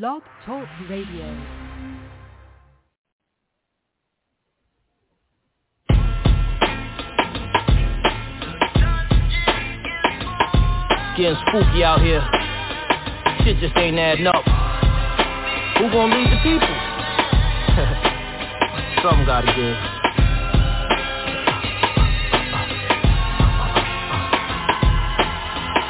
Blog Talk Radio. Getting spooky out here. Shit just ain't adding up. Who gonna lead the people? Something gotta give.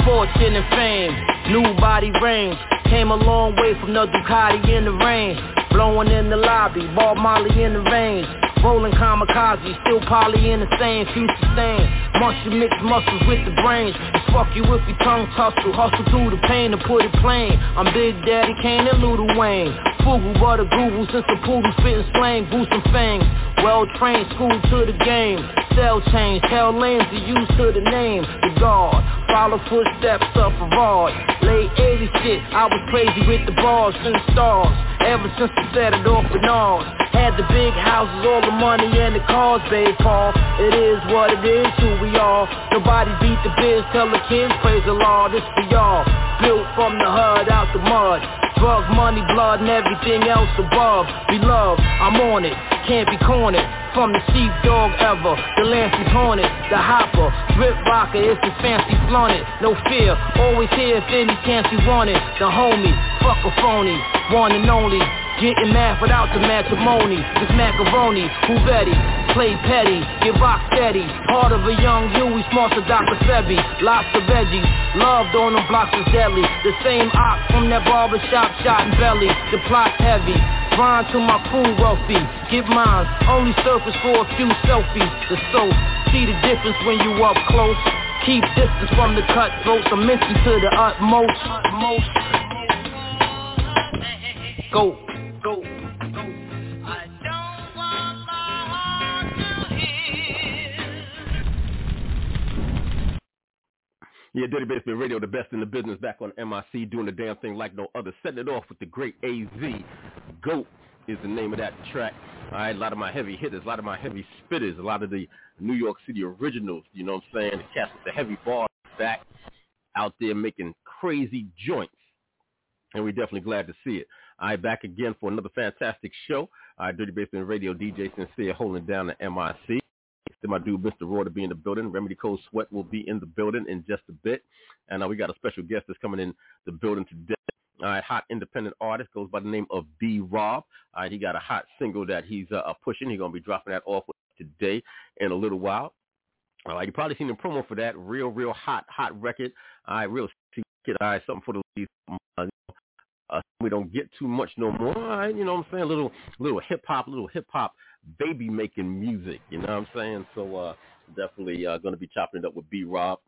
Fortune and fame, new body range. Came a long way from the Ducati in the rain. Blowing in the lobby, ball Molly in the range. Rolling kamikaze, still poly in the same, few sustain. Muscle mix muscles with the brains. It's fuck you if you tongue tussle. Hustle through the pain to put it plain. I'm Big Daddy Kane and Lil Wayne. Fugu, but a Google since the poodle spitting slang, boosting fangs. Well trained, school to the game. Cell change, tell lanes are used to the name. The guard, follow footsteps of Farad. Late 80s shit, I was crazy with the bars and the stars. Ever since I set it off with Nas. Had the big houses, all the money and the cars, babe, Paul. It is what it is, who we are. Nobody beat the biz, tell the kids, praise the Lord, this for y'all. Built from the hood, out the mud. Drugs, money, blood, and everything else above. Be love, I'm on it, can't be cornered. From the sheepdog ever, the Lancey Hornet, the Hopper, Rip Rocker, it's the fancy flaunted. No fear, always here if any chance you want it. The homie, fuck a phony, one and only. Getting mad without the matrimony. This macaroni, who Betty? Play petty, get rock steady. Heart of a young Huey, smart to Dr. Sebi. Lots of veggies, loved on them blocks is deadly. The same ox from that barber shop, shot in belly. The plot's heavy. Grind to my crew wealthy. Get mine, only surface for a few selfies. The soap, see the difference when you up close. Keep distance from the cutthroats. I'm to the utmost. Most. Go. Go. I don't want my heart to hear. Yeah, Dirty Basement Radio, the best in the business, back on MIC, doing the damn thing like no other. Setting it off with the great AZ. GOAT is the name of that track. All right, a lot of my heavy hitters, a lot of my heavy spitters, a lot of the New York City originals, you know what I'm saying? The cats with the heavy bars back out there making crazy joints. And we're definitely glad to see it. Right, back again for another fantastic show. Right, Dirty Basement Radio, DJ Sincere holding down the MIC. Then my dude, Mr. Raw, to be in the building. Remedy Cold Sweat will be in the building in just a bit. And uh, we got a special guest that's coming in the building today. All right, hot independent artist goes by the name of B Rob. All right, he got a hot single that he's uh, pushing. He's gonna be dropping that off today in a little while. All right, you probably seen the promo for that. Real, real hot, hot record. All right, real all right, something for the. Uh, we don't get too much no more. Right, you know what I'm saying? Little, little hip hop, little hip hop baby making music. You know what I'm saying? So uh, definitely uh, going to be chopping it up with B Rob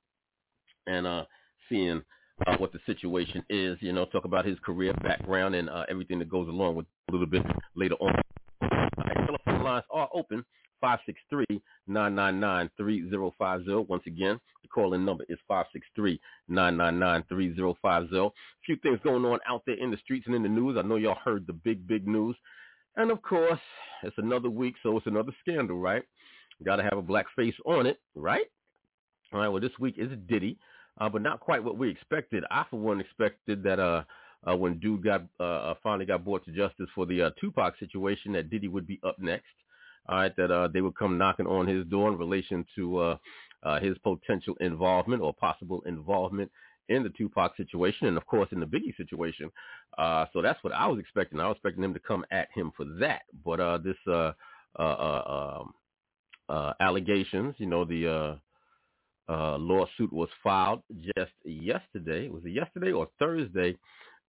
and uh, seeing uh, what the situation is. You know, talk about his career background and uh, everything that goes along with a little bit later on. Right, telephone lines are open. 563-999-3050. Once again, the call-in number is 563-999-3050. A few things going on out there in the streets and in the news. I know y'all heard the big, big news. And of course, it's another week, so it's another scandal, right? Got to have a black face on it, right? All right, well, this week is Diddy, uh, but not quite what we expected. I, for one, expected that uh, uh, when dude got uh, finally got brought to justice for the uh, Tupac situation, that Diddy would be up next. All right, that uh, they would come knocking on his door in relation to uh, uh, his potential involvement or possible involvement in the Tupac situation, and of course in the Biggie situation. Uh, so that's what I was expecting. I was expecting them to come at him for that. But uh, this uh, uh, uh, um, uh, allegations, you know, the uh, uh, lawsuit was filed just yesterday. Was it yesterday or Thursday?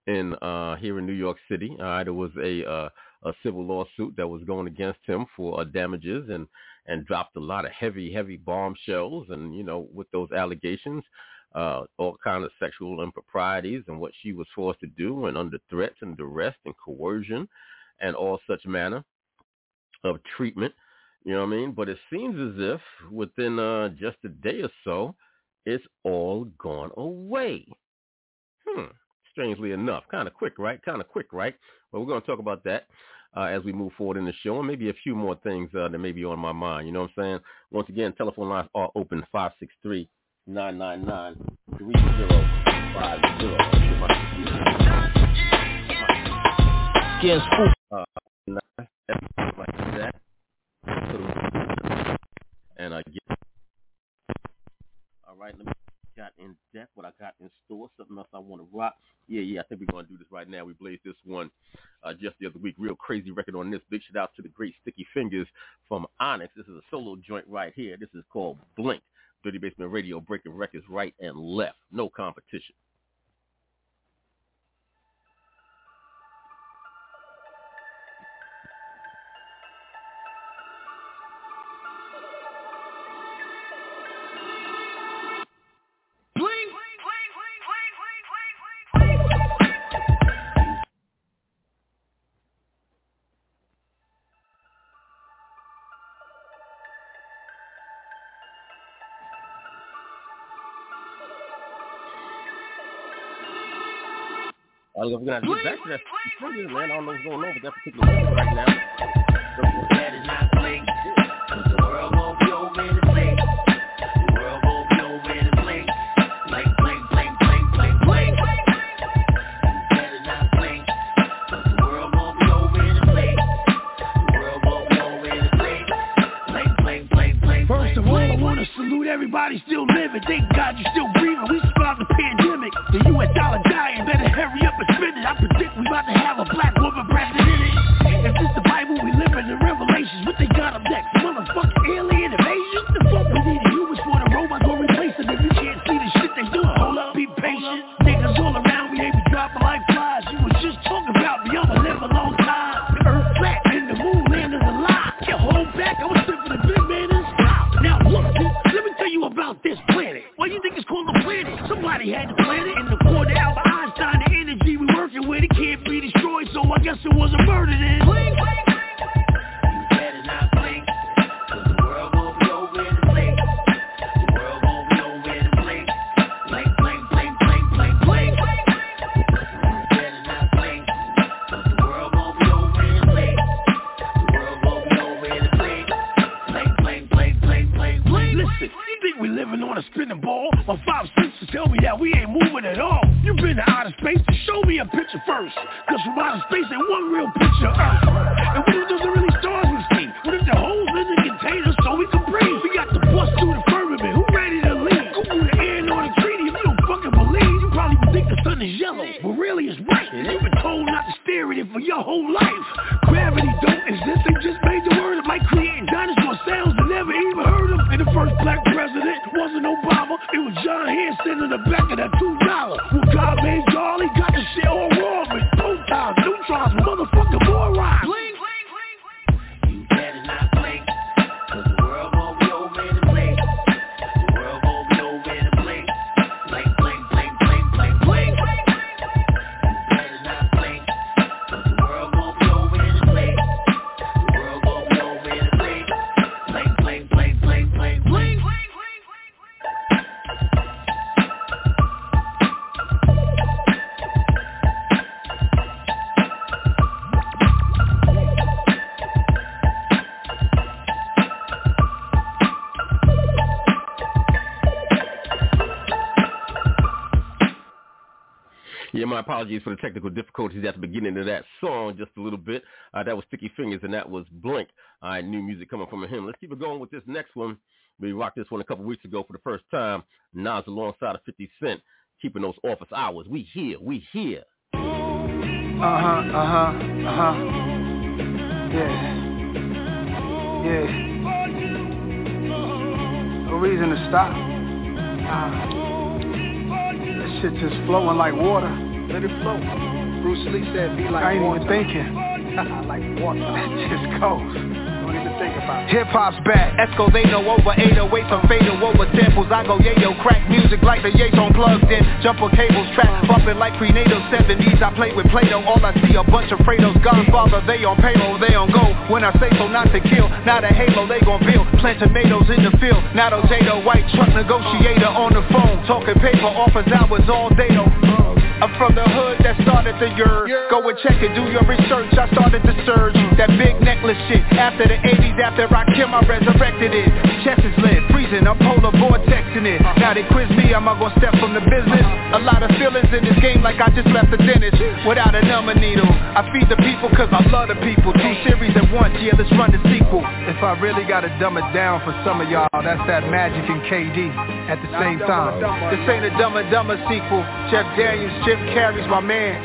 In uh, here in New York City, uh, there was a uh, a civil lawsuit that was going against him for uh, damages and and dropped a lot of heavy heavy bombshells and you know with those allegations uh, all kind of sexual improprieties and what she was forced to do and under threats and duress and coercion and all such manner of treatment. You know what I mean? But it seems as if within uh, just a day or so, it's all gone away. Hmm. Strangely enough, kind of quick, right? Kind of quick, right? But we're going to talk about that uh, as we move forward in the show, and maybe a few more things uh, that may be on my mind. You know what I'm saying? Once again, telephone lines are open five six three 999 3050. Uh. And I get. All right, let me got in depth, what I got in store, something else I want to rock. Yeah, yeah, I think we're going to do this right now. We blazed this one uh, just the other week. Real crazy record on this. Big shout out to the great Sticky Fingers from Onyx. This is a solo joint right here. This is called Blink. Dirty Basement Radio breaking records right and left. No competition. Gonna get back to that man. I don't know what's going on with that particular right now. Is not. My apologies for the technical difficulties at the beginning of that song, just a little bit. Uh, that was Sticky Fingers, and that was Blink. All right, new music coming from him. Let's keep it going with this next one. We rocked this one a couple weeks ago for the first time. Nas alongside of 50 Cent, keeping those office hours. We here, we here. Uh huh, uh huh, uh huh. Yeah. Yeah. No reason to stop. That shit just flowing like water. Let it flow. Bruce Lee said, be like I ain't water. even thinking. like water. That just goes. Don't even think about it. Hip hop's back. Esco, they know over 808 from fatal over temples. I go yayo, crack music like the Yates on plugged in. Jumper cables trapped, bumping like prenatal 70s. I play with Play-Doh, all I see a bunch of Fredos. Godfather, they on payroll, they on go. When I say so, not to kill. Not a halo, they gon' build. Plant tomatoes in the field. Not a Tato, white truck negotiator on the phone. Talking paper, office hours all day though. I'm from the hood that started the year. Go and check it, do your research. I started the surge. Mm. That big necklace shit. After the 80s, after I killed, I resurrected it. Chest is lit, freezing, I'm polar vortexing it. Uh-huh. Now they quiz me, am I gonna step from the business? Uh-huh. A lot of feelings in this game like I just left the dentist. Without a number needle. I feed the people cause I love the people. Two uh-huh. series at once, yeah, let's run the sequel. If I really gotta dumb it down for some of y'all, that's that Magic and KD at the same time. This ain't a Dumb and Dumber sequel. Jeff Daniels, Jim Carrey's my man.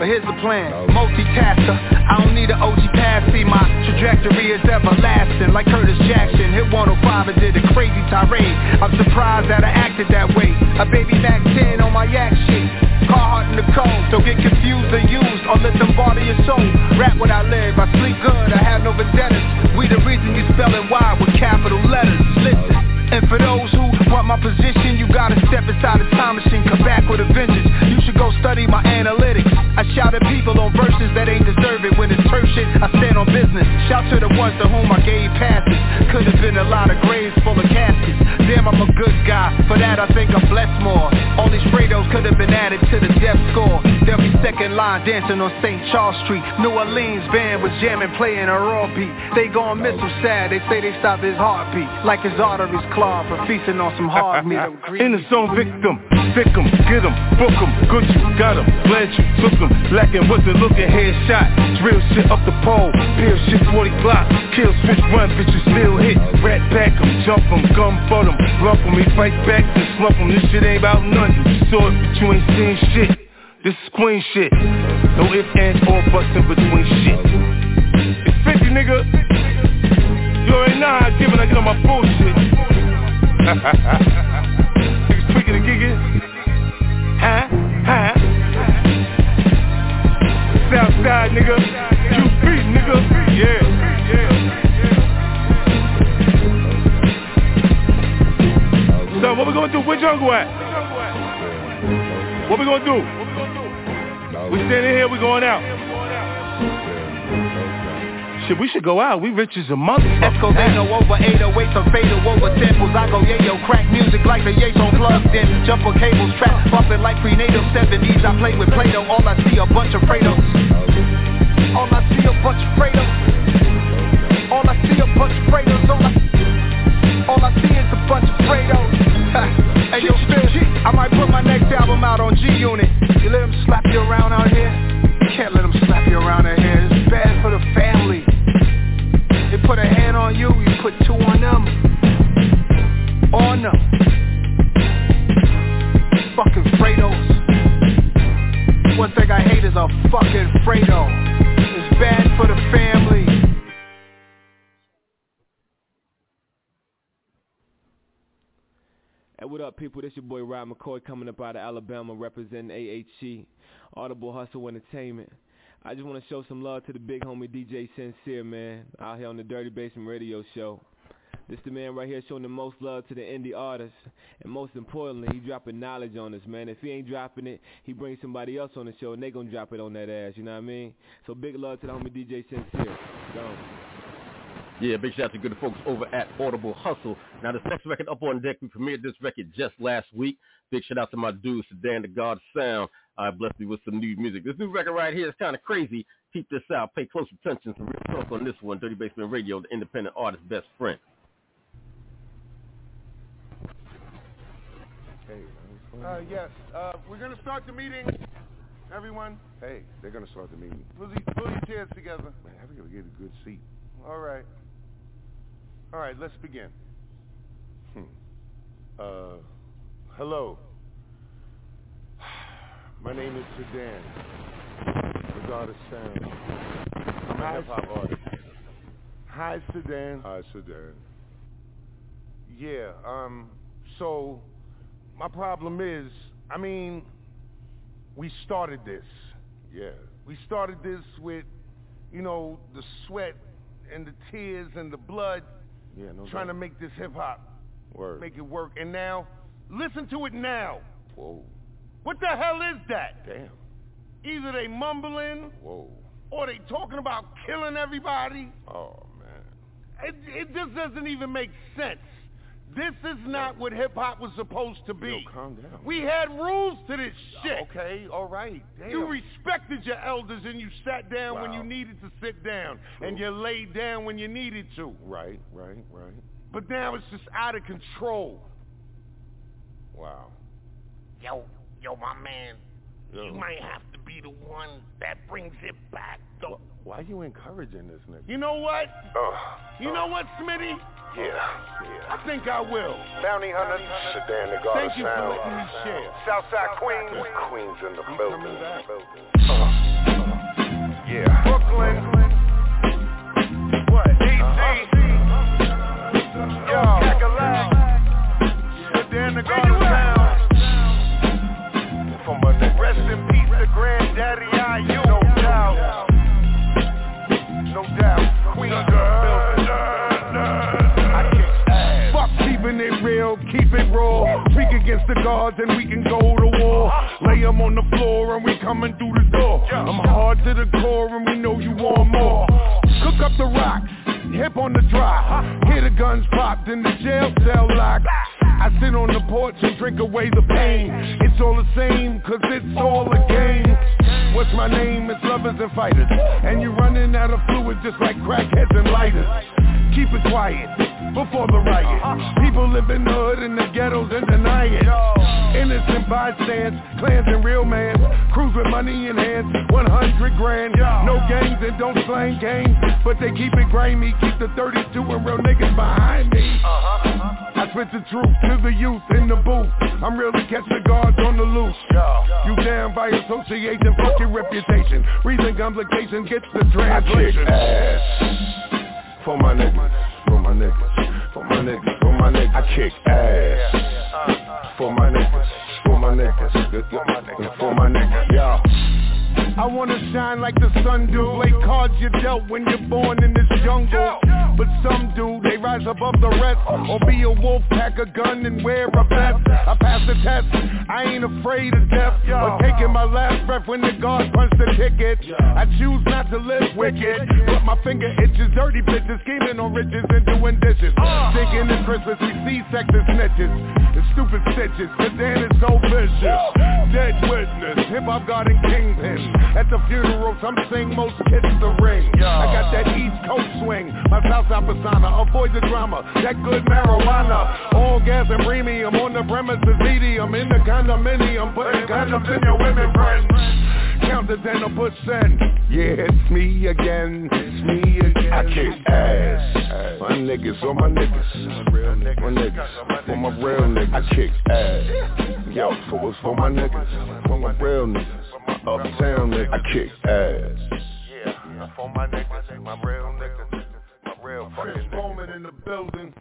But here's the plan, multitasker I don't need an OG pass, see my trajectory is everlasting Like Curtis Jackson, hit 105 and did a crazy tirade. I'm surprised that I acted that way. A baby Mac 10 on my yak shit. Carhartt in the cold, don't get confused or used. Or let them bother your soul. Rap what I live, I sleep good, I have no vendettas. We the reason you spelling Y with capital letters. Listen, and for those who want my position, you gotta step inside the time machine, come back with a vengeance. You should go study my analytics. I shout at people on verses that ain't deserve it. When it's turf shit, I stand on business. Shout to the ones to whom I gave passes. Could have been a lot of graves full of caskets. Damn, I'm a good guy. For that, I think I'm blessed more. All these Fredos could have been added to the death score. They'll be second line dancing on St. Charles Street. New Orleans band was jamming, playing a raw beat. They gon' miss him sad. They say they stopped his heartbeat. Like his arteries clogged for feasting on some hard meat. In the zone, victim, sick 'em, get 'em, book 'em, good you got 'em, glad you took 'em, lacking wasn't looking, headshot, drill shit up the pole, peel shit 40 Glock, kill switch run, bitches still hit, rat back 'em, jump 'em, gun for 'em, lump 'em, he fight back, then slump 'em, this shit ain't about nothing, you saw it, but you ain't seen shit, this is queen shit, no ifs, ands, or buts in between shit, it's 50 nigga, you already know how I give it, I get on my bullshit, Southside, nigga. QB, nigga. Yeah. So what we gonna do? Where Jungle at? What we gonna do? We standing here, we going out. Shit, we should go out. We rich as a motherfucker. Escovado over 808 some fatal over samples. I go yayo, crack music like the Yates on plugged in. Jump on cables, trap, bumping like prenatal 70s. I play with Play-Doh, all I see a bunch of Fredos. All I see a bunch of Fredos. All I see a bunch of Fredos. All I, all I see is a bunch of Fredos. hey yo, Fizz, I might put my next album out on G Unit. You let them slap you around out here? You can't let them slap you around out here. It's bad One thing I hate is a fucking Fredo. It's bad for the family. Hey, what up, people? This your boy Rob McCoy coming up out of Alabama representing AHE, Audible Hustle Entertainment. I just want to show some love to the big homie DJ Sincere, man, out here on the Dirty Basement Radio Show. This the man right here showing the most love to the indie artists, and most importantly, he dropping knowledge on us, man. If he ain't dropping it, he brings somebody else on the show, and they gonna drop it on that ass. You know what I mean? So big love to the homie DJ Sincere. Go. Yeah, big shout out to good folks over at Audible Hustle. Now, this next record up on deck, we premiered this record just last week. Big shout out to my dude, Sedan the God Sound. I blessed me with some new music. This new record right here is kind of crazy. Keep this out. Pay close attention. Some real talk on this one. Dirty Basement Radio, the independent artist's best friend. Uh, yes, uh, we're going to start the meeting. Everyone, Hey, they're gonna start the meeting. pull these, pull these chairs together. Man, I gotta get a good seat. All right. All right, let's begin. Hmm. Uh, hello. My name is Sedan. The God of Sound. I'm a Hi, hip hop artist. Hi, Sedan. Hi, Sedan. Yeah, um, so my problem is, I mean, we started this. Yeah. We started this with, you know, the sweat and the tears and the blood Yeah, no trying to make this hip hop Word. make it work. And now, listen to it now. Whoa. What the hell is that? Damn. Either they mumbling Whoa. or they talking about killing everybody. Oh, man. It, it just doesn't even make sense. This is not what hip hop was supposed to be. Yo, calm down. We had rules to this shit. Okay, all right. Damn. You respected your elders and you sat down Wow. when you needed to sit down, True. and you laid down when you needed to. Right, right, right. But now it's just out of control. Wow. Yo, yo, my man, Yo. you might have to be the one that brings it back, though. Why you encouraging this nigga? You know what? Oh, you know what, Smitty? Yeah, yeah. I think I will. Bounty Hunters, Sedan the God Thank of you for Sound. letting me share. Southside Queens, Queens in the I'm building. coming back. Uh-huh. Yeah. Brooklyn. What? DC. Uh-huh. Yo. Cackalack. Sedan the Big God of Sound. For my. Rest in peace to Granddaddy Speak against the gods and we can go to war. Lay 'em on the floor and we coming through the door. I'm hard to the core and we know you want more. Cook up the rocks, hip on the drop. Hear the guns popped in the jail cell locked. I sit on the porch and drink away the pain. It's all the same, cause it's all a game. What's my name? It's lovers and fighters. And you're running out of fluid just like crackheads and lighters. Keep it quiet before the riot. People live in the hood and the ghettos and deny it. Innocent bystanders, clans and real mans. Cruise with money in hands, 100 grand. No gangs and don't slang gangs, but they keep it grimy. Keep the 32 and real niggas behind me. I spit the truth to the youth in the booth. I'm really catching guards on the loose. You down by association, fuck your reputation. Reason complications gets the translation. ass For my niggas, my niggas, for my niggas, for my niggas. I kick ass. For my niggas, for my niggas, for my nigga, for my niggas. I wanna shine like the sun do. Play cards you dealt when you're born in this jungle. But some do, they rise above the rest. Or be a wolf, pack a gun and wear a vest. I pass the test, I ain't afraid of death. Or taking my last breath when the guard punched the ticket. I choose not to live wicked. But my finger itches, dirty bitches Scheming on riches and doing dishes. Thinking it's Christmas, we see sex and snitches. And stupid stitches, cause Dan is so vicious. Dead witness, hip-hop and kingpin At the funerals, I'm sing, most kiss the ring. I got that East Coast swing, my Southside persona Avoid the drama, that good marijuana. All gas and premium, on the premises medium. In the condominium, putting condoms in your women friends Count to ten or percent. Yeah, it's me again, it's me again. I kick ass. My niggas, for my niggas, my niggas, for my real niggas. I kick ass. Yo, for what's for my niggas, for my real niggas, uptown niggas. I kick ass. Yeah. For my niggas, my real niggas, my real fucking niggas. Bowman in the building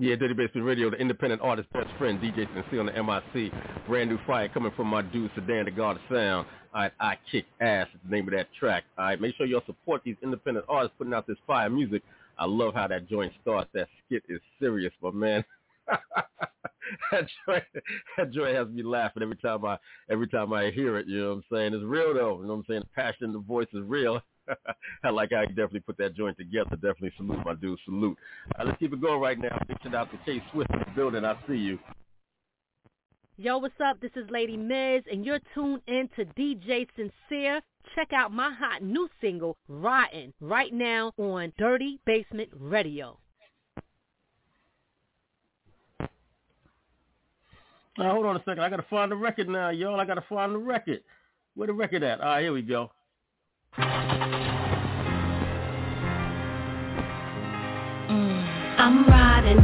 Yeah, Dirty Basement Radio, the independent artist best friend, DJ Sincere on the MIC. Brand new fire coming from my dude, Sedan, the God of Sound. All right, I Kick Ass is the name of that track. All right, make sure y'all support these independent artists putting out this fire music. I love how that joint starts. That skit is serious, but man, that joint, that joint has me laughing every time I every time I hear it. You know what I'm saying? It's real though. You know what I'm saying? The passion in the voice is real. I like I definitely put that joint together. Definitely salute my dude. Salute. Let's keep it going right now. Shout out to K Swift in the building. I see you. Yo, what's up? This is Lady Miz, and you're tuned in to DJ Sincere. Check out my hot new single, Rotten, right now on Dirty Basement Radio. Now, hold on a second. I gotta find the record now, y'all. I gotta find the record. Where the record at? All right, here we go. I'm riding.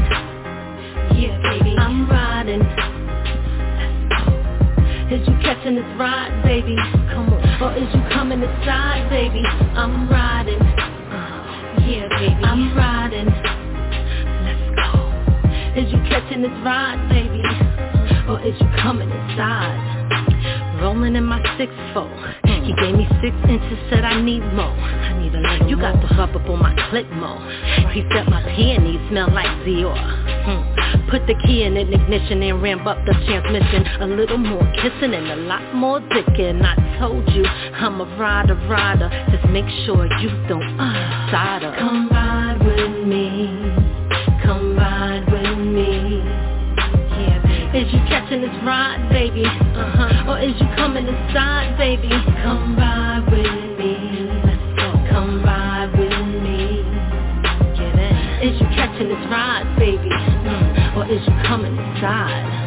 Yeah, baby, I'm riding. Is you catching this ride, baby? Come on. Or is you coming inside, baby? I'm riding. Uh, yeah, baby, I'm riding. Let's go. Is you catching this ride, baby? Or is you coming inside? Rolling in my six four. He gave me six inches, said I need more. I need a little You got the rub up on my clip more. He said my peonies smell like Dior. Hmm. Put the key in ignition and ramp up the transmission. A little more kissing and a lot more dicking. I told you I'm a rider, rider. Just make sure you don't uh, side her. Come ride with ride, baby? Uh-huh. Or is you coming inside, baby? Come ride with me. Come ride with me. Get in. Is you catching this ride, baby? Mm. Or is you coming inside?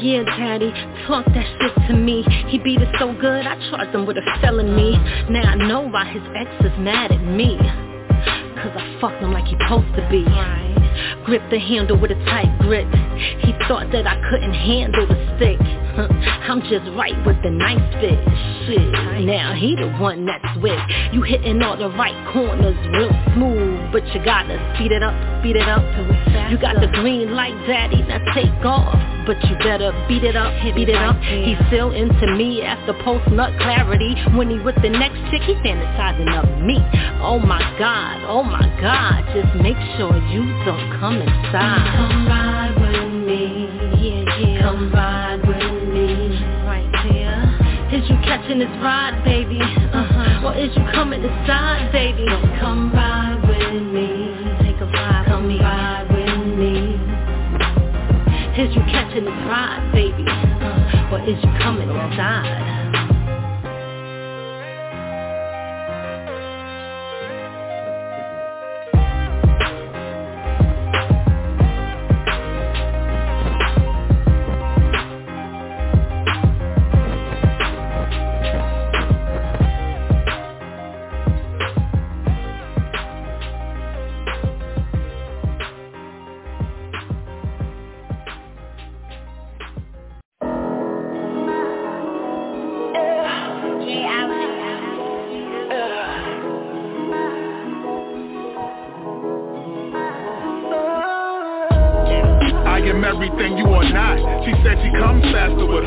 Yeah, daddy, talk that shit to me He beat it so good, I charged him with a felony Now I know why his ex is mad at me Cause I fucked him like he supposed to be Grip the handle with a tight grip. He thought that I couldn't handle the stick I'm just right with the nice fit Shit, now he the one that's with You hitting all the right corners real smooth But you gotta speed it up, speed it up. You got the green light daddy, now take off But you better beat it up, beat it up. He's still into me after post nut clarity. When he with the next chick, he fantasizing of me. Oh my god, oh my god Just make sure you don't come inside. Come ride with me, yeah, yeah. Come ride with me you catching this ride, baby? Uh-huh. Or is you coming inside, baby? Come ride with me. Take a ride, come ride with me. Is you catching this ride, baby? Uh, or is you coming inside?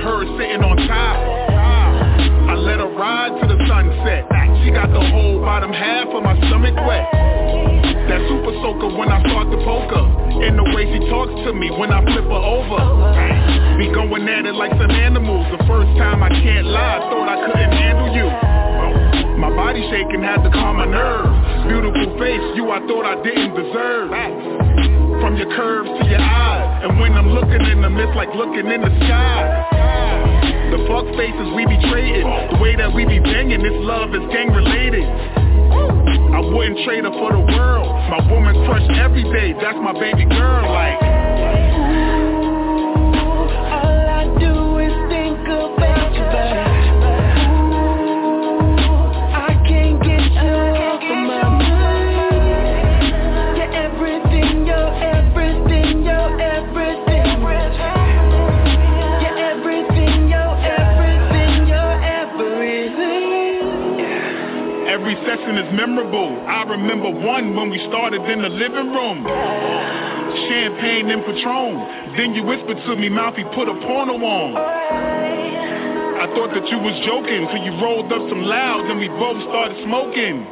Her sitting on top. I let her ride to the sunset. She got the whole bottom half of my stomach wet. That super soaker when I start to poke her. And the way she talks to me when I flip her over. Be going at it like some animals. The first time I can't lie, thought I couldn't handle you. My body shaking had to calm my nerves. Beautiful face, you I thought I didn't deserve. From your curves to your eyes. And when I'm looking in them, it's like looking in the sky. The fuck faces we be trading The way that we be banging, this love is gang related. I wouldn't trade her for the world. My woman crush every day, that's my baby girl like session is memorable. I remember one when we started in the living room. Champagne and Patron. Then you whispered to me, Mouthy, put a porno on. I thought that you was joking till you rolled up some loud and we both started smoking.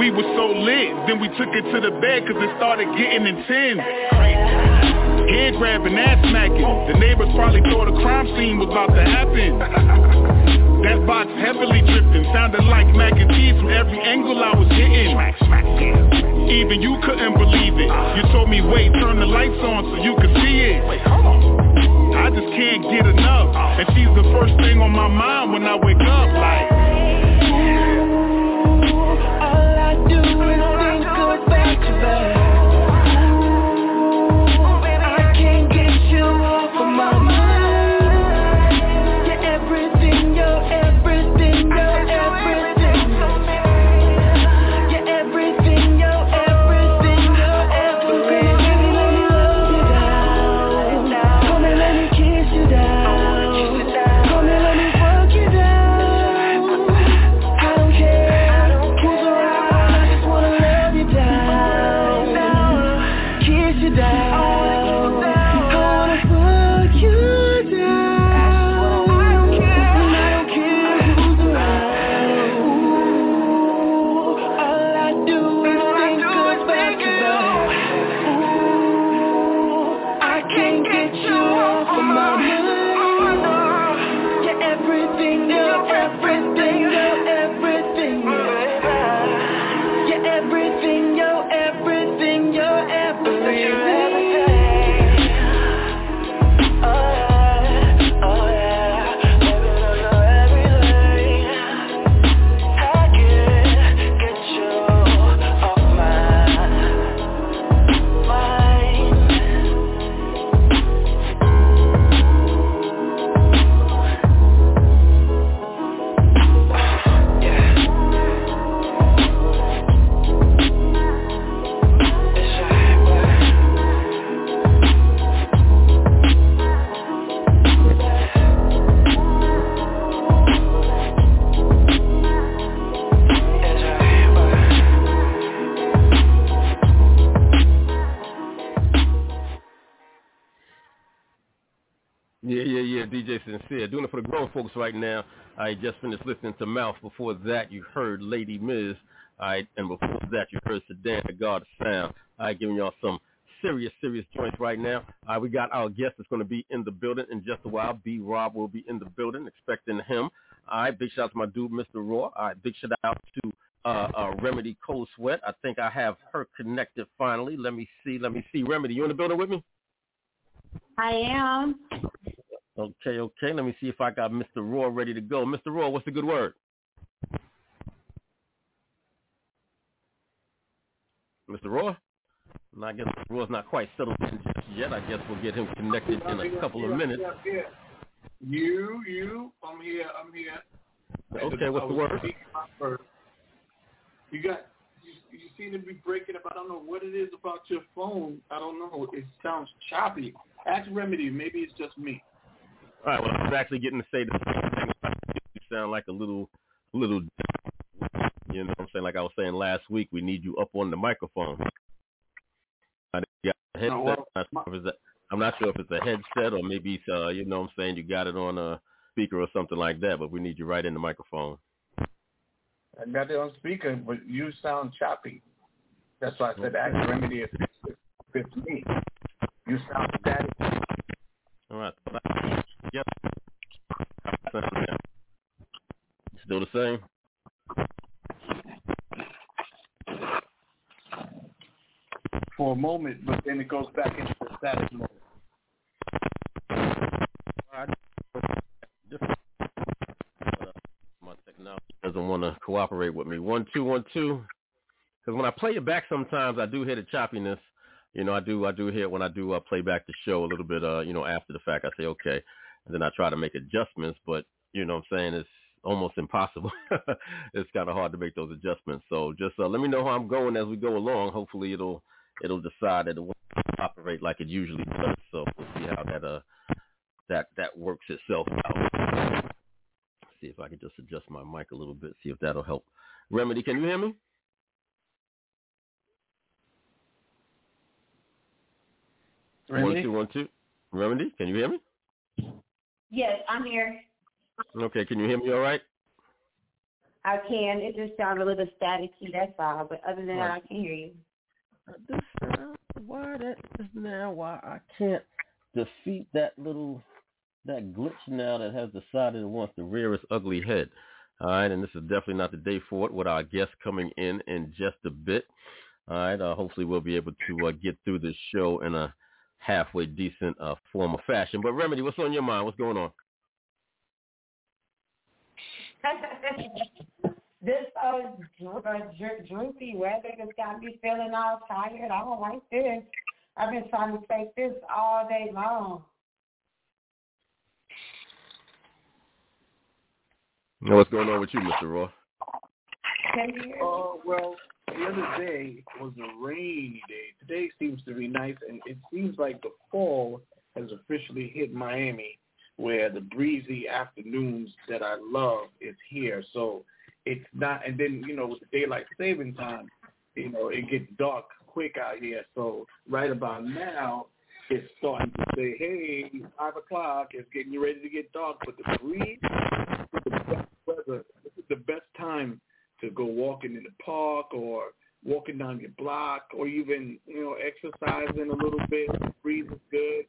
We were so lit, then we took it to the bed cause it started getting intense. Head grabbing, ass smacking. The neighbors probably thought a crime scene was about to happen. That box heavily drifting, sounded like mac and cheese from every angle I was hitting. Even you couldn't believe it. You told me, wait, turn the lights on so you could see it. I just can't get enough. And she's the first thing on my mind when I wake up, like. Folks right now. I just finished listening to Mouth. Before that, you heard Lady Miz. Right, and before that, you heard Sedan, the God of Sound. Right, giving y'all some serious, serious joints right now. All right, we got our guest that's going to be in the building in just a while. B. Rob will be in the building, expecting him. Right, big shout out to my dude, Mr. Raw. Right, big shout out to uh, uh, Remedy Cold Sweat. I think I have her connected finally. Let me see. Let me see. Remedy, you in the building with me? I am. Okay, okay. Let me see if I got Mr. Raw ready to go. Mr. Raw, what's the good word? Mr. Raw? I guess Mr. Raw's not quite settled in just yet. I guess we'll get him connected in a couple of minutes. You, you, I'm here, I'm here. Okay, what's the word? You got, you, you seem to be breaking up. I don't know what it is about your phone. I don't know. It sounds choppy. Ask Remedy. Maybe it's just me. All right. Well, I was actually getting to say the same thing. You sound like a little, little. You know, what I'm saying like I was saying last week. We need you up on the microphone. I got a headset. well, I'm, not sure if it's a, I'm not sure if it's a headset or maybe it's, uh, you know, what I'm saying you got it on a speaker or something like that. But we need you right in the microphone. I got it on speaker, but you sound choppy. That's why I said ask Remedy if it's me. You sound static. All right. Yep. Still the same? For a moment, but then it goes back into the static mode. My technology doesn't want to cooperate with me. One two one two. Because when I play it back, sometimes I do hear the choppiness. You know, I do. I do hear when I do uh, play back the show a little bit. Uh, you know, after the fact, I say okay, and then I try to make adjustments. But you know, what I'm saying it's almost impossible. it's kind of hard to make those adjustments. So just uh, let me know how I'm going as we go along. Hopefully, it'll it'll decide that it won't operate like it usually does. So we'll see how that uh that that works itself out. See if I can just adjust my mic a little bit. See if that'll help. Remedy, can you hear me? One Remedy? two one two. Remedy, can you hear me? Yes, I'm here. Okay, can you hear me all right? I can. It just sounds a little staticky, that's all. But other than that, I can hear you. This why that is now why I can't defeat that little that glitch now that has decided it wants to rear its ugly head. All right, and this is definitely not the day for it. With our guest coming in in just a bit. All right, uh, hopefully we'll be able to uh, get through this show in a halfway decent uh, form of fashion. But Remedy, what's on your mind? What's going on? this uh, dr- uh, dr- droopy weather just got me feeling all tired. I don't like this. I've been trying to take this all day long. Now, What's going on with you, Mr. Raw? Can you hear me? Uh, well, the other day was a rainy day. Today seems to be nice, and it seems like the fall has officially hit Miami, where the breezy afternoons that I love is here. So it's not, and then you know with the daylight saving time, you know it gets dark quick out here. So right about now, it's starting to say, hey, five o'clock. It's getting you ready to get dark, but the breeze, the best weather. This is the best time to go walking in the park or walking down your block or even, you know, exercising a little bit. The breeze is good.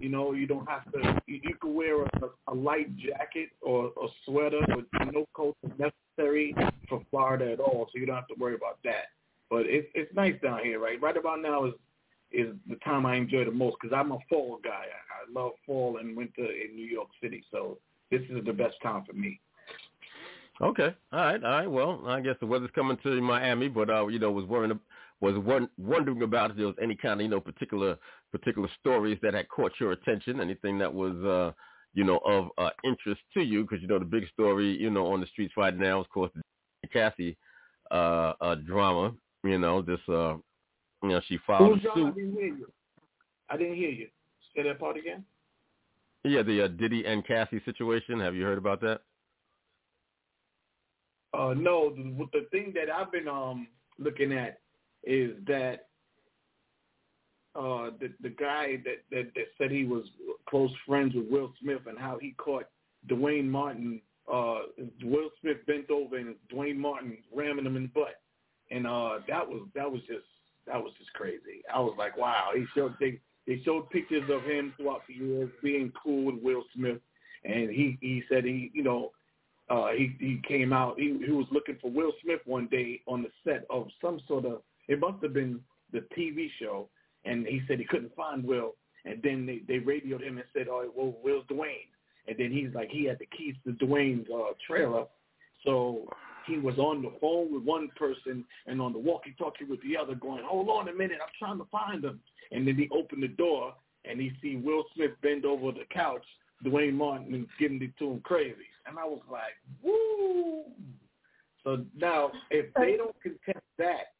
You know, you don't have to, you, you can wear a, a light jacket or a sweater, but no coat necessary for Florida at all, so you don't have to worry about that. But it's it's nice down here, right? Right about now is is the time I enjoy the most because I'm a fall guy. I, I love fall and winter in New York City, so this is the best time for me. Okay. All right. All right. Well, I guess the weather's coming to Miami, but uh, you know, was worrying, was won- wondering about if there was any kind of you know particular particular stories that had caught your attention, anything that was uh, you know of uh, interest to you, because you know the big story you know on the streets right now, is, of course, the Cassie uh, uh, drama. You know, this uh, you know she filed Who's John? I didn't hear you. I didn't hear you. Say that part again. Yeah, the uh, Diddy and Cassie situation. Have you heard about that? Uh, no, the, the thing that I've been um looking at is that uh, the the guy that, that that said he was close friends with Will Smith and how he caught Duane Martin. Uh, Will Smith bent over and Duane Martin ramming him in the butt, and uh, that was that was just that was just crazy. I was like, wow. He showed they they showed pictures of him throughout the years being cool with Will Smith, and he he said he you know uh, he he came out. He, he was looking for Will Smith one day on the set of some sort of. It must have been the TV show, and he said he couldn't find Will. And then they they radioed him and said, "Oh, well, Will's Duane." And then he's like, he had the keys to Duane's uh, trailer, so he was on the phone with one person and on the walkie-talkie with the other, going, "Hold on a minute, I'm trying to find him." And then he opened the door and he see Will Smith bend over the couch, Duane Martin, and giving it to him crazy. And I was like, "Woo!" So now, if they don't contest that,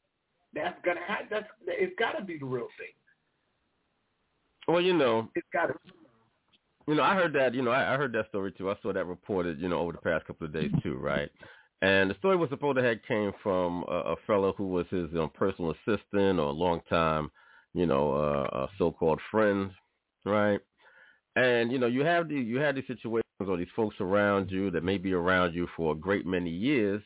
that's gonna have, that's it's got to be the real thing. Well, you know, it's got to. You know, I heard that. You know, I, I heard that story too. I saw that reported. You know, over the past couple of days too, right? And the story was supposed to have came from a, a fellow who was his um, personal assistant or a long time, you know, uh, a so-called friend, right? And you know, you have the you have these situations or these folks around you that may be around you for a great many years,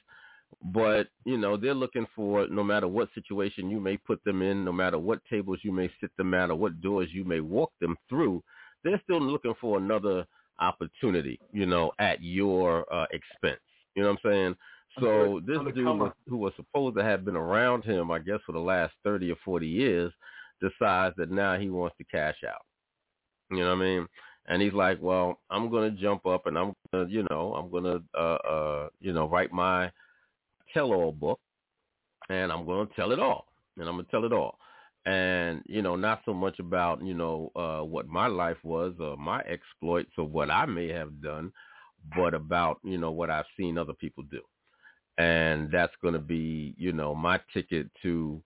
but you know they're looking for no matter what situation you may put them in, no matter what tables you may sit them at, or what doors you may walk them through, they're still looking for another opportunity, you know, at your uh, expense. You know what I'm saying? So this dude who was supposed to have been around him, I guess, for the last 30 or 40 years, decides that now he wants to cash out. You know what I mean? And he's like, well, I'm going to jump up and I'm going to, you know, I'm going to, uh, uh, you know, write my tell-all book and I'm going to tell it all. And I'm going to tell it all. And, you know, not so much about, you know, uh, what my life was or my exploits or what I may have done, but about, you know, what I've seen other people do. And that's going to be, you know, my ticket to,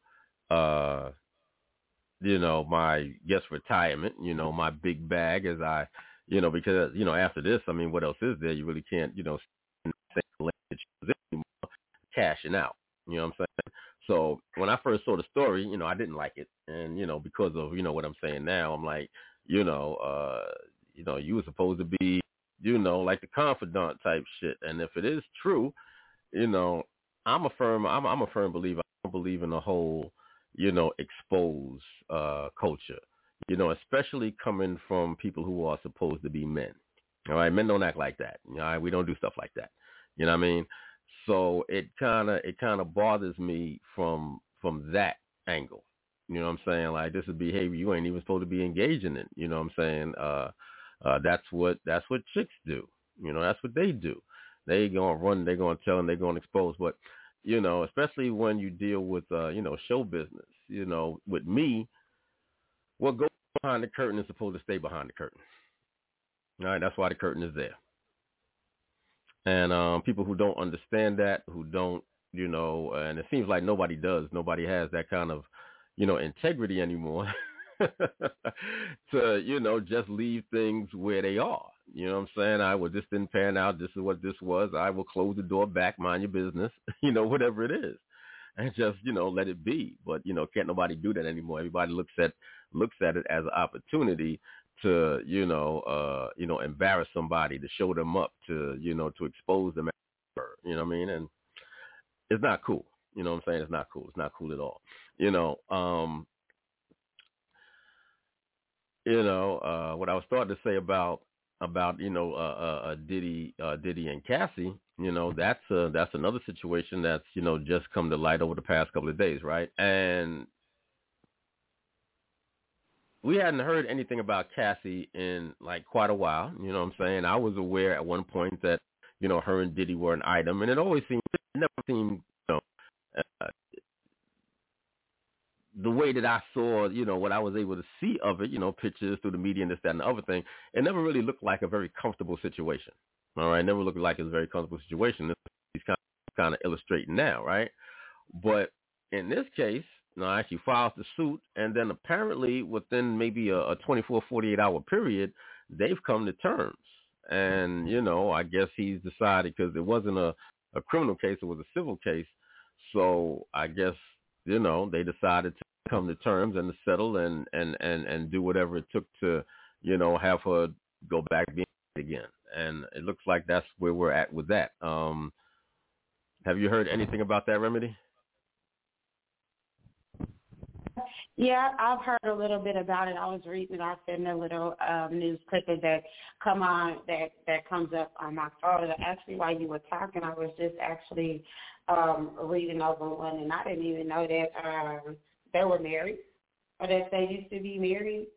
uh, you know, my guess retirement, you know, my big bag as I, you know, because, you know, after this, I mean, what else is there? You really can't, you know, cashing out. You know what I'm saying? So when I first saw the story, you know, I didn't like it. And, you know, because of, you know, what I'm saying now, I'm like, you know, uh, you know, you were supposed to be, you know, like the confidant type shit. And if it is true, you know, I'm a firm I'm I'm a firm believer. I don't believe in the whole you know, expose uh, culture, you know, especially coming from people who are supposed to be men. All right, men don't act like that. All right, we don't do stuff like that. You know what I mean? So it kind of it kind of bothers me from from that angle. You know what I'm saying? Like this is behavior you ain't even supposed to be engaging in. You know what I'm saying? Uh, uh, that's what that's what chicks do. You know, that's what they do. They gonna run. They gonna tell and they gonna expose. But you know, especially when you deal with, uh, you know, show business, you know, with me, what goes behind the curtain is supposed to stay behind the curtain. All right, that's why the curtain is there. And um, people who don't understand that, who don't, you know, and it seems like nobody does. Nobody has that kind of, you know, integrity anymore to, you know, just leave things where they are. You know what I'm saying? I well, this didn't pan out. This is what this was. I will close the door back, mind your business. You know, whatever it is, and just you know let it be. But you know, can't nobody do that anymore. Everybody looks at looks at it as an opportunity to you know uh you know embarrass somebody to show them up to you know to expose them. You know what I mean? And it's not cool. You know what I'm saying? It's not cool. It's not cool at all. You know, um, you know, uh, what I was starting to say about about you know uh, uh, uh, Diddy, uh, Diddy and Cassie, you know that's uh, that's another situation that's you know just come to light over the past couple of days, right? And we hadn't heard anything about Cassie in like quite a while. You know what I'm saying? I was aware at one point that you know her and Diddy were an item, and it always seemed it never seemed you know uh, the way that I saw, you know, what I was able to see of it, you know, pictures through the media and this, that, and the other thing, it never really looked like a very comfortable situation. All right, it never looked like it was a very comfortable situation. He's kind of, kind of illustrating now, right? But in this case, you know, actually files the suit, and then apparently within maybe a, a 24, 48 hour period, they've come to terms. And, you know, I guess he's decided because it wasn't a, a criminal case, it was a civil case. So I guess you know, they decided to come to terms and to settle and and and and do whatever it took to, you know, have her go back being again. And it looks like that's where we're at with that. Um, have you heard anything about that remedy? Yeah, I've heard a little bit about it. I was reading, I seen a little um, news clipping that come on that that comes up on my phone. Actually, while you were talking, I was just actually um, reading over one, and I didn't even know that um, they were married, or that they used to be married,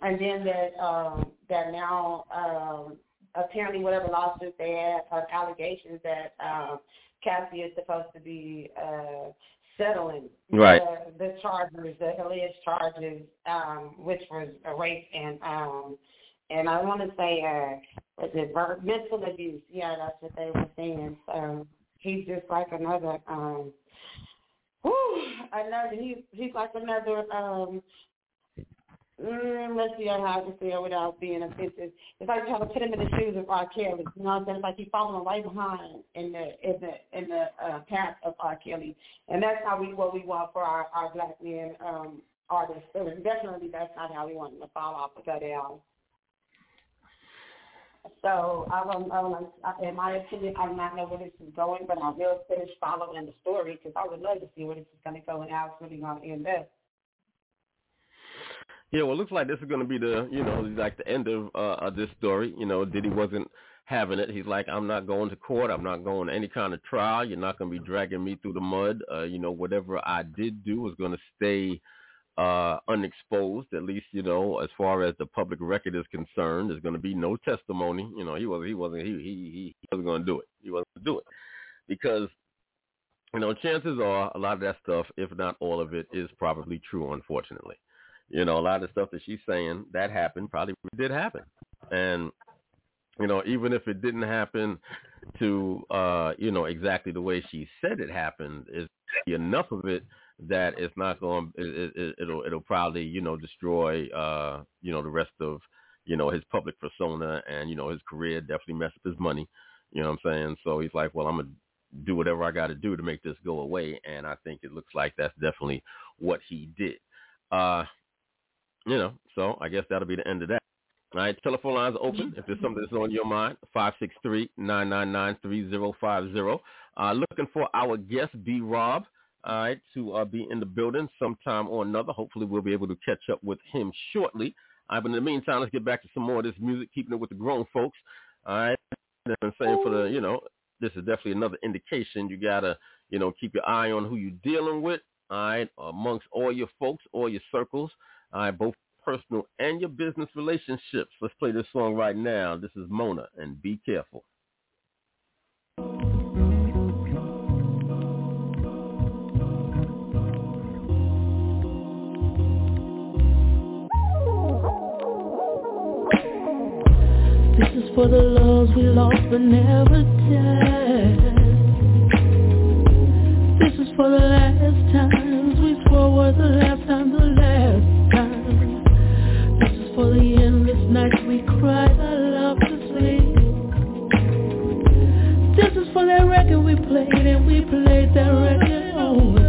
and then that um, that now um, apparently whatever lawsuit they had of allegations that um, Cassie is supposed to be. Uh, settling right. the, the charges, the alleged charges, um, which was a rape and um, and I want to say uh, was it mental abuse? Yeah, that's what they were saying. So he's just like another um, whew, another he's he's like another um Mm, let's see how I can say it without being offensive. It's like trying to put him in the shoes of R. Kelly. You know what I'm saying? It's like he's following right behind in the in the in the uh, path of R. Kelly, and that's how we what we want for our our black men um, artists. So definitely, that's not how we want them to fall off or go down. So I don't, I don't, in my opinion, I do not know where this is going, but I will finish following the story because I would love to see where this is going to go and how it's really going to end up. Yeah, well, it looks like this is going to be the, you know, like the end of uh, of this story. You know, Diddy wasn't having it. He's like, I'm not going to court. I'm not going to any kind of trial. You're not going to be dragging me through the mud. Uh, you know, whatever I did do was going to stay uh, unexposed. At least, you know, as far as the public record is concerned, there's going to be no testimony. You know, he wasn't. He wasn't. He he he wasn't going to do it. He wasn't going to do it because. You know, chances are a lot of that stuff, if not all of it, is probably true, unfortunately. You know, a lot of stuff that she's saying that happened probably did happen. And, you know, even if it didn't happen to, uh, you know, exactly the way she said it happened, is enough of it that it's not going, it, it, it'll, it'll probably, you know, destroy, uh, you know, the rest of, you know, his public persona and, you know, his career definitely mess up his money. You know what I'm saying? So he's like, well, I'm going to do whatever I got to do to make this go away. And I think it looks like that's definitely what he did. Uh, you know, so I guess that'll be the end of that. All right, telephone lines are open. If there's something that's on your mind, five six three nine nine nine three zero five zero. Uh, looking for our guest, B. Rob, all right, to uh, be in the building sometime or another. Hopefully we'll be able to catch up with him shortly. All right, but in the meantime, let's get back to some more of this music, keeping it with the grown folks. All right, and saying for the, you know, this is definitely another indication. You got to, you know, keep your eye on who you're dealing with, all right, amongst all your folks, all your circles. All right, both personal and your business relationships. Let's play this song right now. This is Mona, and be careful. This is for the loves we lost but never died. This is for the last times we swore were the last we played and we played that record. overseas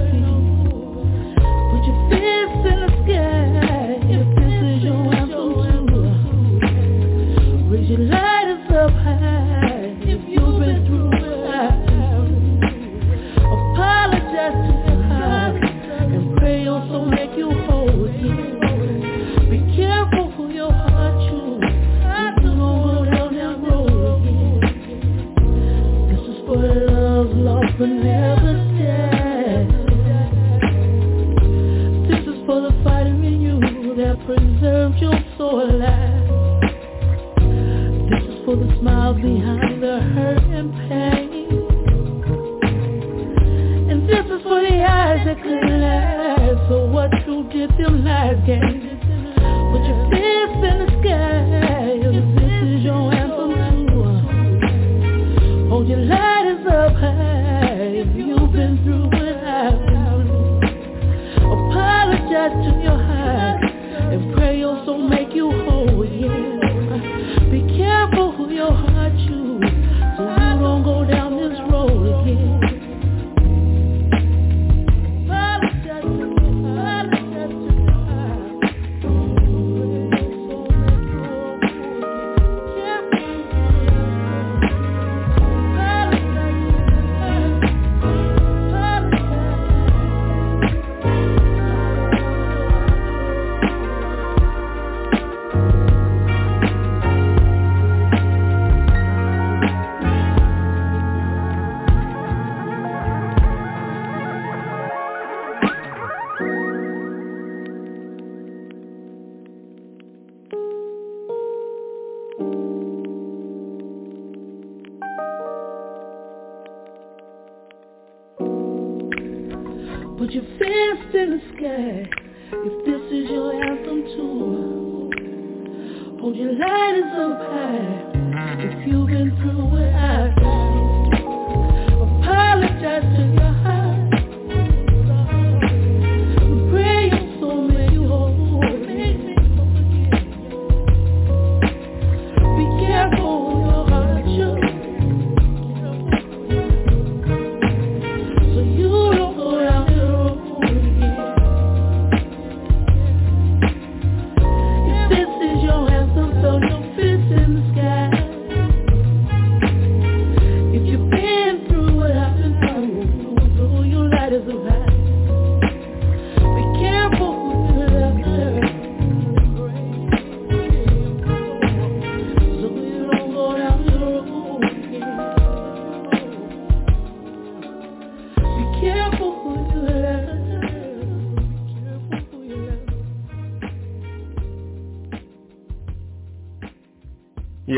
that preserved your soul last This is for the smile behind the hurt and pain And this is for the eyes that could lie. So what you did them lies gain. Put your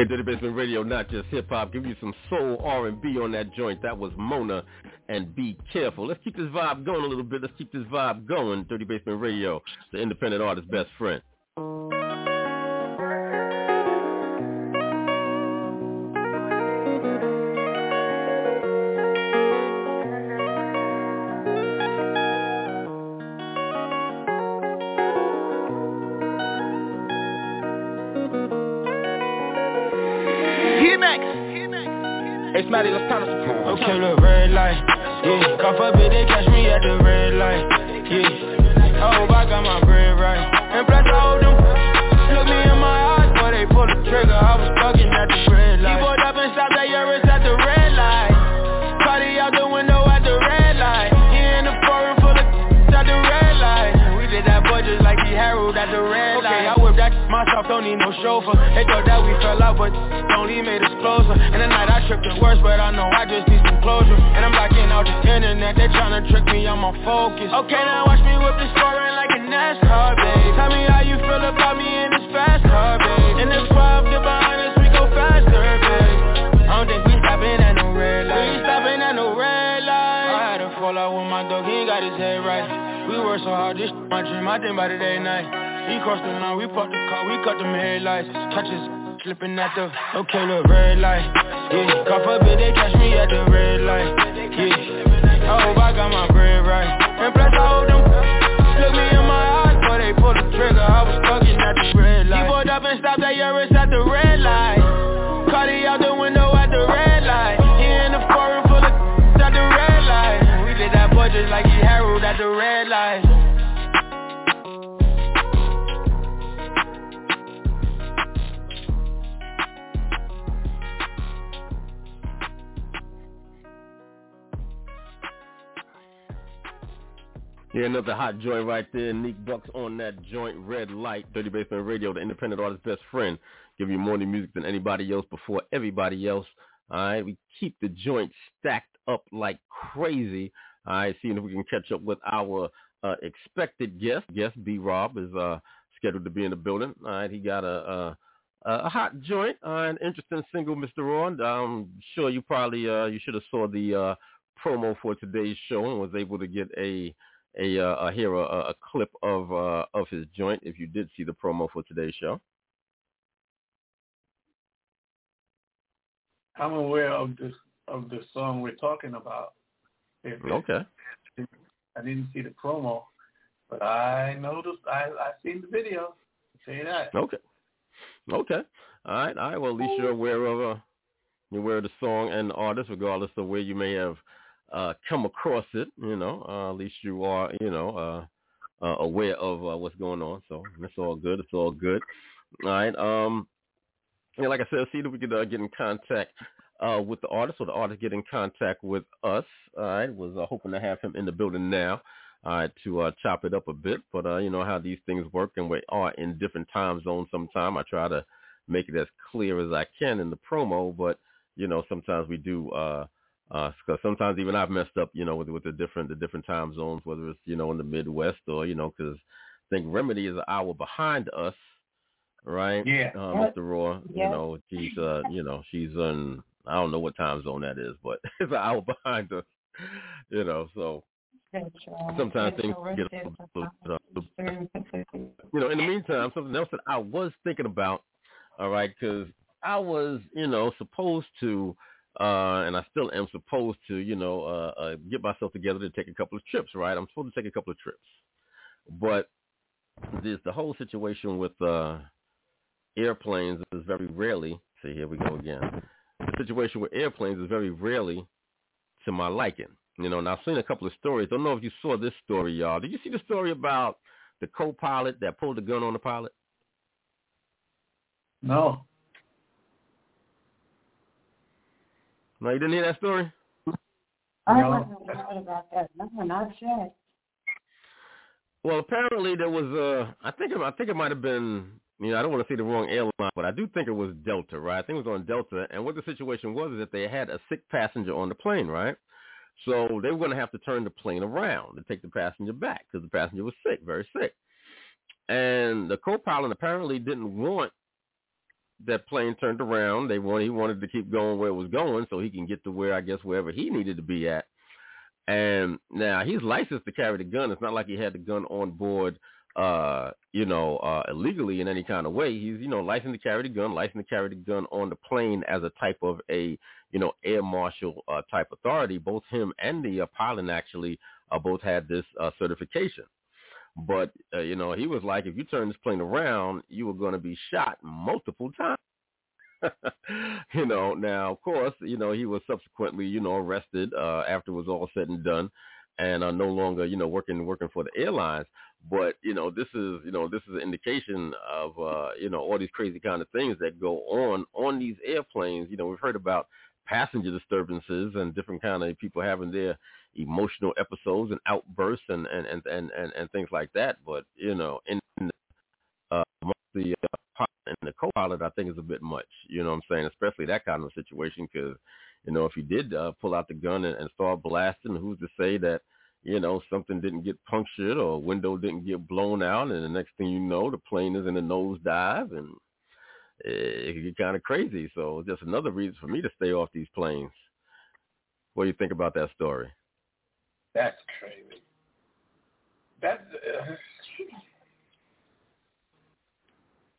Dirty Basement Radio, not just hip hop. Give you some soul R&B on that joint. That was Mona and Be Careful. Let's keep this vibe going a little bit. Let's keep this vibe going. Dirty Basement Radio, the independent artist's best friend. Let's turn us Okay, look, red light, yeah. Call for bitch, they catch me at the red light, chauffeur They thought that we fell out, but only made us closer. And the night I tripped the worst, but I know I just need some closure. And I'm blocking out the internet, they tryna trick me, I'm on focus. Okay, now watch me whip this foreign like a NASCAR, babe. Tell me how you feel about me in this fast car, babe. In this 12, get behind us, we go faster, babe. I don't think we stopping at no red light. We stopping at no red light. I had a fallout with my dog, he ain't got his head right. We work so hard, this my dream, I think by the day night He crossed the line, we parked the car, we cut them headlights Touch his slipping at the okay look red light. Yeah, God forbid they catch me at the red light. Yeah, I hope I got my bread right. And plus I hold them. Look me in my eyes, boy they pull the trigger. I was fucking at the red light. He pulled up and stopped at Yaris at the red light. Caught Cardi out the window at the red light. He in the foreign full of at the red light. We did that boy just like he Harold at the red light. Yeah, another hot joint right there. Neek Bucks on that joint, Red Light, Dirty Basement Radio, the independent artist's best friend. Give you more new music than anybody else before everybody else. All right, we keep the joint stacked up like crazy. All right, seeing if we can catch up with our uh, expected guest. Guest B Rob is uh, scheduled to be in the building. All right, he got a a, a hot joint, uh, an interesting single, Mr. Raw. I'm sure you probably uh, you should have saw the uh, promo for today's show and was able to get a a, uh, a hear a, a clip of uh, of his joint if you did see the promo for today's show. I'm aware of this of the song we're talking about. Okay. I didn't see the promo, but I noticed. I I seen the video. Say that. Okay. Okay. All right. All right. Well, at least you're aware of uh, you're aware of the song and the artist, regardless of where you may have uh, come across it, you know, uh, at least you are, you know, uh, uh, aware of uh, what's going on. So it's all good. It's all good. All right. Um, and like I said, see if we could uh, get in contact uh, with the artist or the artist get in contact with us. All right. Was uh, hoping to have him in the building now. All right, to uh, chop it up a bit, but uh, you know how these things work, and we are in different time zones. Sometime I try to make it as clear as I can in the promo, but you know sometimes we do uh, because uh, sometimes even I've messed up, you know, with with the different the different time zones, whether it's you know in the Midwest or you know, because I think Remedy is an hour behind us, right? Yeah, uh, Mr. Raw. Yeah. You know, she's uh, you know, she's in I don't know what time zone that is, but it's an hour behind us, you know. So sometimes things get a little, you know. In the meantime, something else that I was thinking about, all right, because I was, you know, supposed to, uh, and I still am supposed to, you know, uh, uh, get myself together to take a couple of trips, right? I'm supposed to take a couple of trips, but this the whole situation with uh, airplanes is very rarely. See, here we go again. The situation with airplanes is very rarely to my liking. You know, and I've seen a couple of stories. Don't know if you saw this story, y'all. Did you see the story about the co-pilot that pulled the gun on the pilot? No. No, you didn't hear that story? I haven't heard about that. No, not yet. Well, apparently there was a. I think it, I think it might have been. You know, I don't want to say the wrong airline, but I do think it was Delta, right? I think it was on Delta. And what the situation was is that they had a sick passenger on the plane, right? So they were going to have to turn the plane around to take the passenger back because the passenger was sick, very sick. And the co-pilot apparently didn't want that plane turned around. They wanted he wanted to keep going where it was going so he can get to where I guess wherever he needed to be at. And now he's licensed to carry the gun. It's not like he had the gun on board uh, you know, uh, illegally in any kind of way. He's, you know, licensed to carry the gun, licensed to carry the gun on the plane as a type of a, you know, air marshal uh, type authority. Both him and the uh, pilot actually uh, both had this uh, certification. But, uh, you know, he was like, if you turn this plane around, you were going to be shot multiple times. you know, now, of course, you know, he was subsequently, you know, arrested uh, after it was all said and done and are no longer, you know, working working for the airlines. But you know, this is you know this is an indication of uh, you know all these crazy kind of things that go on on these airplanes. You know, we've heard about passenger disturbances and different kind of people having their emotional episodes and outbursts and and and and, and, and things like that. But you know, in uh, the uh, pilot the co-pilot, I think is a bit much. You know what I'm saying? Especially that kind of situation because you know, if he did uh, pull out the gun and, and start blasting, who's to say that, you know, something didn't get punctured or a window didn't get blown out, and the next thing you know, the plane is in a nosedive, and it, it could get kind of crazy. So just another reason for me to stay off these planes. What do you think about that story? That's crazy. That's uh,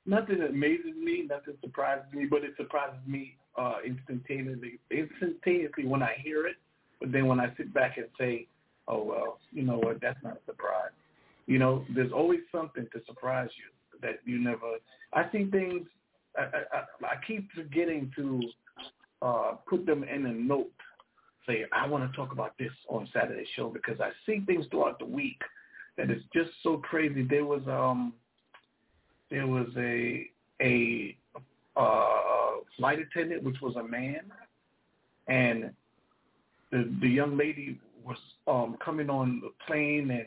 nothing amazes me, nothing surprises me, but it surprises me uh, instantaneously, instantaneously when I hear it. But then when I sit back and say, "Oh well, you know what? That's not a surprise." You know, there's always something to surprise you that you never. I see things. I, I, I keep forgetting to uh, put them in a note. Say, I want to talk about this on Saturday show because I see things throughout the week that is just so crazy. There was um, there was a a uh, flight attendant, which was a man, and the the young lady was um, coming on the plane and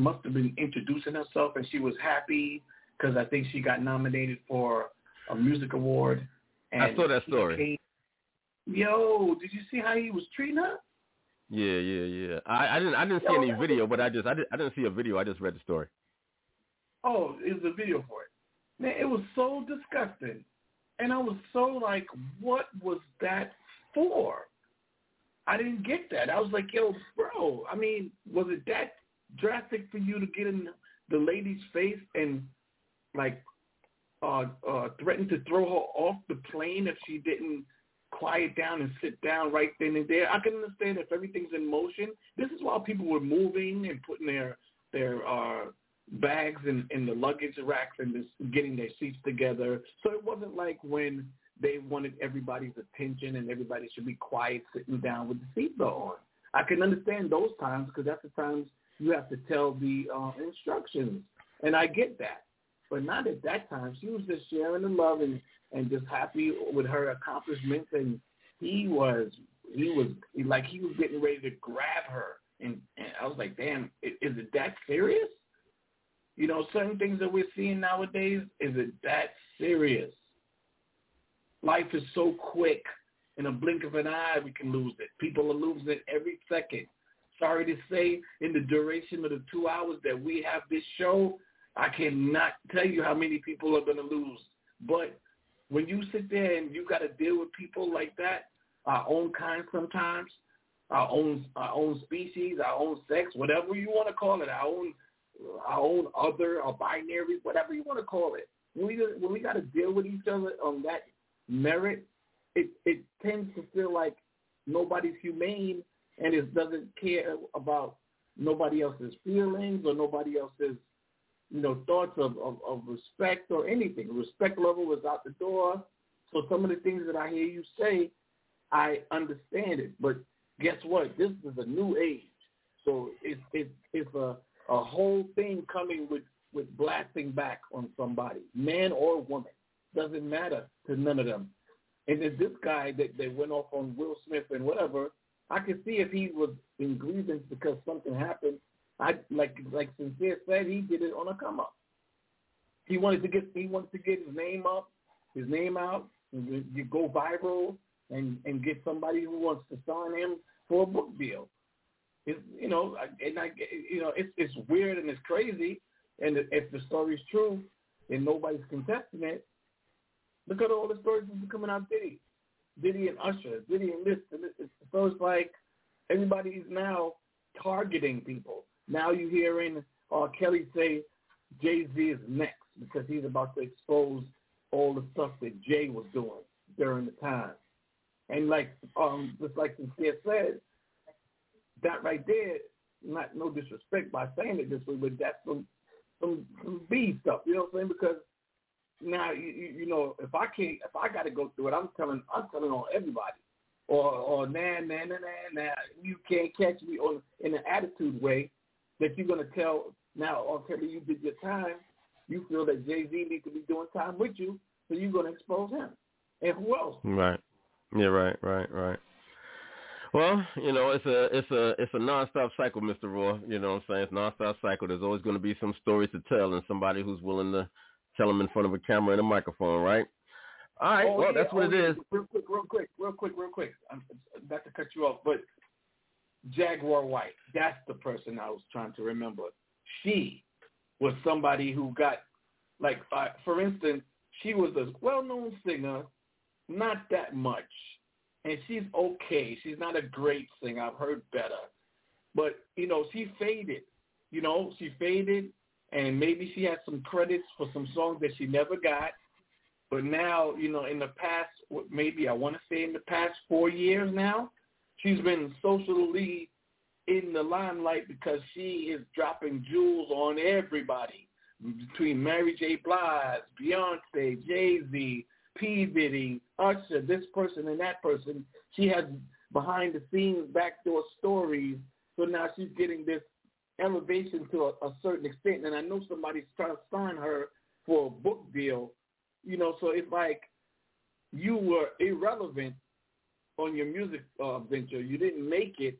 must have been introducing herself, and she was happy because I think she got nominated for a music award. And I saw that story. Yo, did you see how he was treating her? Yeah, yeah, yeah. I, I didn't I didn't see Yo, any video, but I just I didn't I didn't see a video. I just read the story. Oh, it was a video for it. Man, it was so disgusting. And I was so like, what was that for? I didn't get that. I was like, yo, bro, I mean, was it that drastic for you to get in the lady's face and like uh uh threaten to throw her off the plane if she didn't quiet down and sit down right then and there. I can understand if everything's in motion. This is why people were moving and putting their their uh bags in, in the luggage racks and just getting their seats together. So it wasn't like when they wanted everybody's attention and everybody should be quiet sitting down with the seatbelt on. I can understand those times because that's the times you have to tell the uh, instructions, and I get that. But not at that time. She was just sharing the love and, and just happy with her accomplishments, and he was he was like he was getting ready to grab her, and, and I was like, damn, is it that serious? You know, certain things that we're seeing nowadays, is it that serious? Life is so quick. In a blink of an eye, we can lose it. People are losing it every second. Sorry to say, in the duration of the two hours that we have this show, I cannot tell you how many people are going to lose. But when you sit there and you got to deal with people like that, our own kind sometimes, our own our own species, our own sex, whatever you want to call it, our own our own other or binary, whatever you want to call it. When we when we got to deal with each other on that merit, it it tends to feel like nobody's humane and it doesn't care about nobody else's feelings or nobody else's you know thoughts of, of, of respect or anything. Respect level is out the door. So some of the things that I hear you say, I understand it. But guess what? This is a new age. So it's it's it's a a whole thing coming with with blasting back on somebody, man or woman, doesn't matter to none of them. And then this guy that they went off on Will Smith and whatever, I could see if he was in grievance because something happened. I like like Sincere said, he did it on a come up. He wanted to get he wanted to get his name up, his name out, and you go viral and and get somebody who wants to sign him for a book deal. It's, you know, and I, you know, it's it's weird and it's crazy. And if the story's true, and nobody's contesting it, look at all the stories that's coming out Diddy, Diddy and Usher, Diddy and this. And this. So it's like everybody's now targeting people. Now you're hearing uh, Kelly say Jay Z is next because he's about to expose all the stuff that Jay was doing during the time. And like um just like Sincere said, that right there, not no disrespect by saying it this way, but that's some some some B stuff. You know what I'm saying? Because now you you, you know if I can't if I got to go through it, I'm telling I'm telling on everybody. Or or nah nah nah nah nah you can't catch me on in an attitude way that you're gonna tell now okay you did your time. You feel that Jay Z needs to be doing time with you, so you're gonna expose him. And who else? Right. Yeah. Right. Right. Right. Well, you know, it's a it's a it's a nonstop cycle, Mr. Raw. You know what I'm saying? It's a nonstop cycle. There's always going to be some stories to tell, and somebody who's willing to tell them in front of a camera and a microphone, right? All right. Oh, well, yeah. that's what oh, it is. Real quick, real quick, real quick, real quick. I'm not to cut you off, but Jaguar Wright. That's the person I was trying to remember. She was somebody who got, like, uh, for instance, she was a well-known singer, not that much and she's okay. She's not a great singer. I've heard better. But, you know, she faded. You know, she faded and maybe she had some credits for some songs that she never got. But now, you know, in the past, maybe I want to say in the past four years now, she's been socially in the limelight because she is dropping jewels on everybody between Mary J. Blige, Beyonce, Jay-Z, P. Diddy, Usher, this person and that person. She has behind the scenes backdoor stories. So now she's getting this elevation to a, a certain extent. And I know somebody's trying to sign her for a book deal. You know, so it's like you were irrelevant on your music uh, venture. You didn't make it.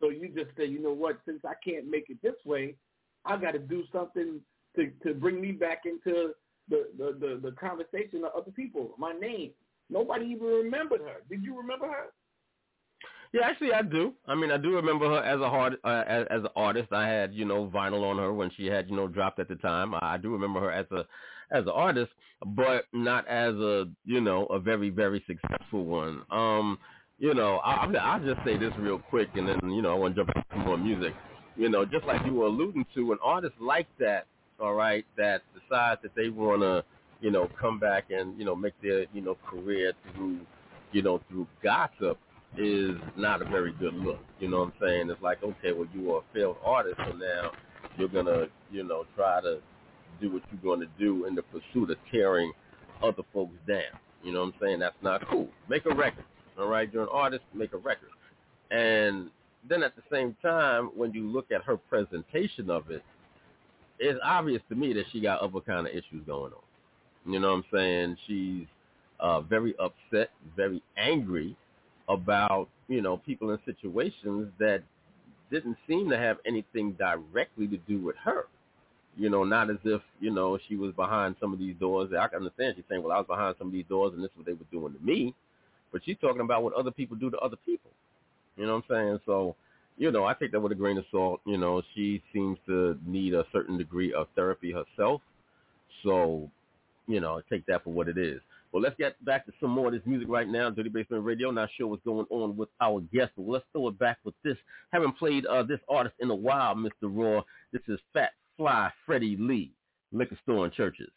So you just say, you know what, since I can't make it this way, I got to do something to, to bring me back into the, the, the, the conversation of other people. My name. Nobody even remembered her. Did you remember her? Yeah, actually, I do. I mean, I do remember her as a hard uh, as, as an artist. I had you know vinyl on her when she had you know dropped at the time. I, I do remember her as a as an artist, but not as a you know a very very successful one. Um, you know, I, I'll just say this real quick, and then you know I want to jump into some more music. You know, just like you were alluding to, an artist like that all right, that decide that they want to, you know, come back and, you know, make their, you know, career through, you know, through gossip is not a very good look. You know what I'm saying? It's like, okay, well, you are a failed artist, so now you're to, you know, try to do what you're to do in the pursuit of tearing other folks down. You know what I'm saying? That's not cool. Make a record. All right, you're an artist, make a record. And then at the same time, when you look at her presentation of it, it's obvious to me that she got other kind of issues going on. You know what I'm saying? She's uh, very upset, very angry about, you know, people in situations that didn't seem to have anything directly to do with her. You know, not as if, you know, she was behind some of these doors. I can understand she's saying, well, I was behind some of these doors and this is what they were doing to me. But she's talking about what other people do to other people. You know what I'm saying? So you know, I take that with a grain of salt. You know, she seems to need a certain degree of therapy herself. So, you know, take that for what it is. Well, let's get back to some more of this music right now. Dirty Basement Radio. Not sure what's going on with our guest, but let's throw it back with this. Haven't played uh, this artist in a while, Mr. Raw. This is Fat Fly Freddie Lee, Liquor Store and Churches.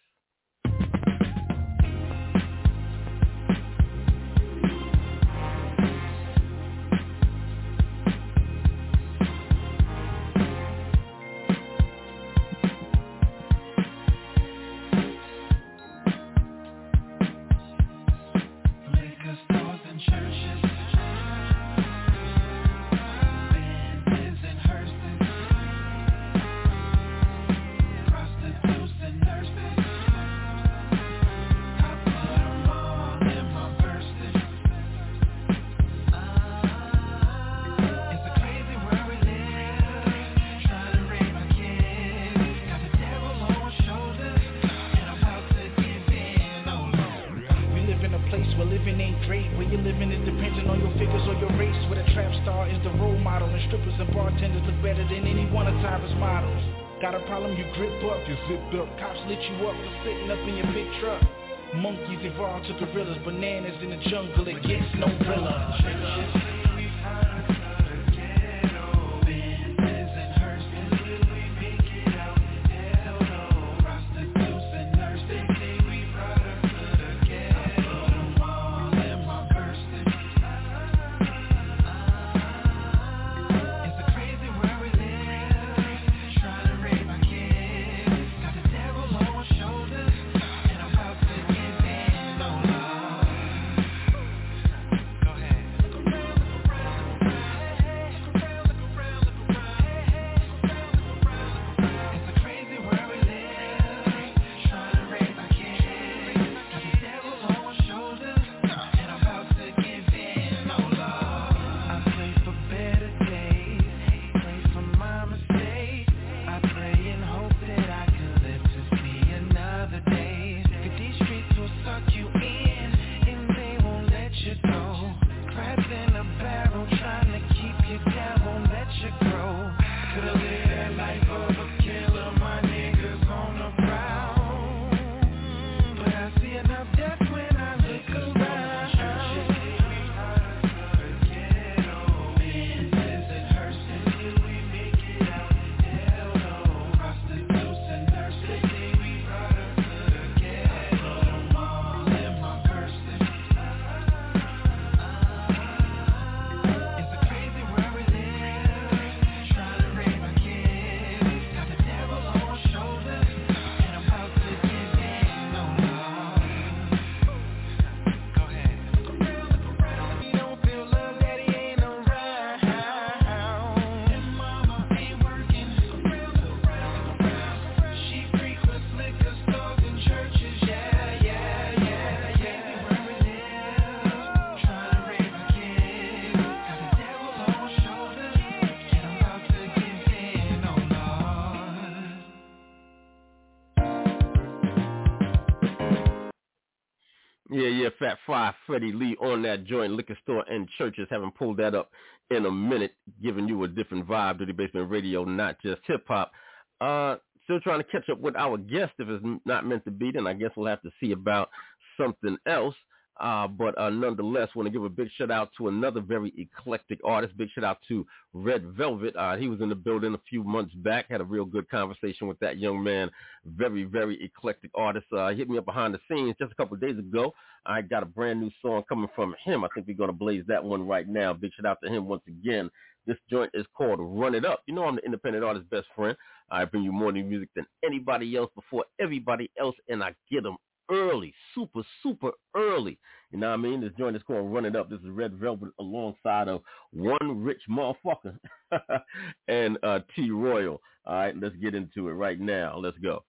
Fat Fry Freddie Lee on that joint liquor store and churches. Haven't pulled that up in a minute, giving you a different vibe. Dirty Basement Radio, not just hip hop. Uh, still trying to catch up with our guest. If it's not meant to be, then I guess we'll have to see about something else. Uh, but uh, nonetheless, want to give a big shout out to another very eclectic artist. Big shout out to Red Velvet. Uh, he was in the building a few months back. Had a real good conversation with that young man. Very, very eclectic artist. Uh, hit me up behind the scenes just a couple days ago. I got a brand new song coming from him. I think we're going to blaze that one right now. Big shout out to him once again. This joint is called Run It Up. You know I'm the independent artist best friend. I bring you more new music than anybody else before everybody else, and I get them early, super, super early. You know what I mean? This joint is called Run It Up. This is Red Velvet alongside of One Rich Motherfucker and uh, T Royal. All right, let's get into it right now. Let's go.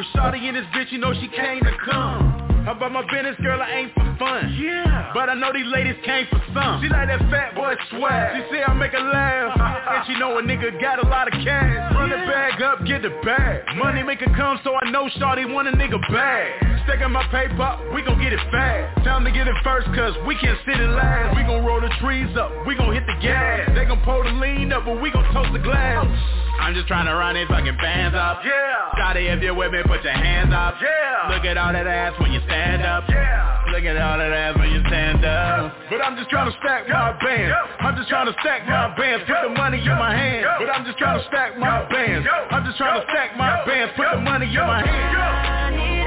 If Shawty in this bitch, you know she came to come. About my business, girl, I ain't for fun. Yeah. But I know these ladies came for some. She like that fat boy swag. She say I make her laugh. and she know a nigga got a lot of cash. Run the bag up, get the bag. Money make it come, so I know Shawty want a nigga bad. Stacking my paper, we gon' get it fast. Time to get it first, cause we can't sit it last. We gon' roll the trees up, we gon' hit the gas. They gon' pull the lean up, but we gon' toast the glass. I'm just trying to run these fucking bands up. Yeah. Shawty, if you're with me, put your hands up. Yeah. Look at all that ass when you stand up. Yeah. Look at all that ass when you stand up. But I'm just trying to stack my bands. I'm just trying to stack my bands. Put the money in my hand. But I'm just trying to stack my bands. I'm just trying to stack my bands. Put the money in my hand.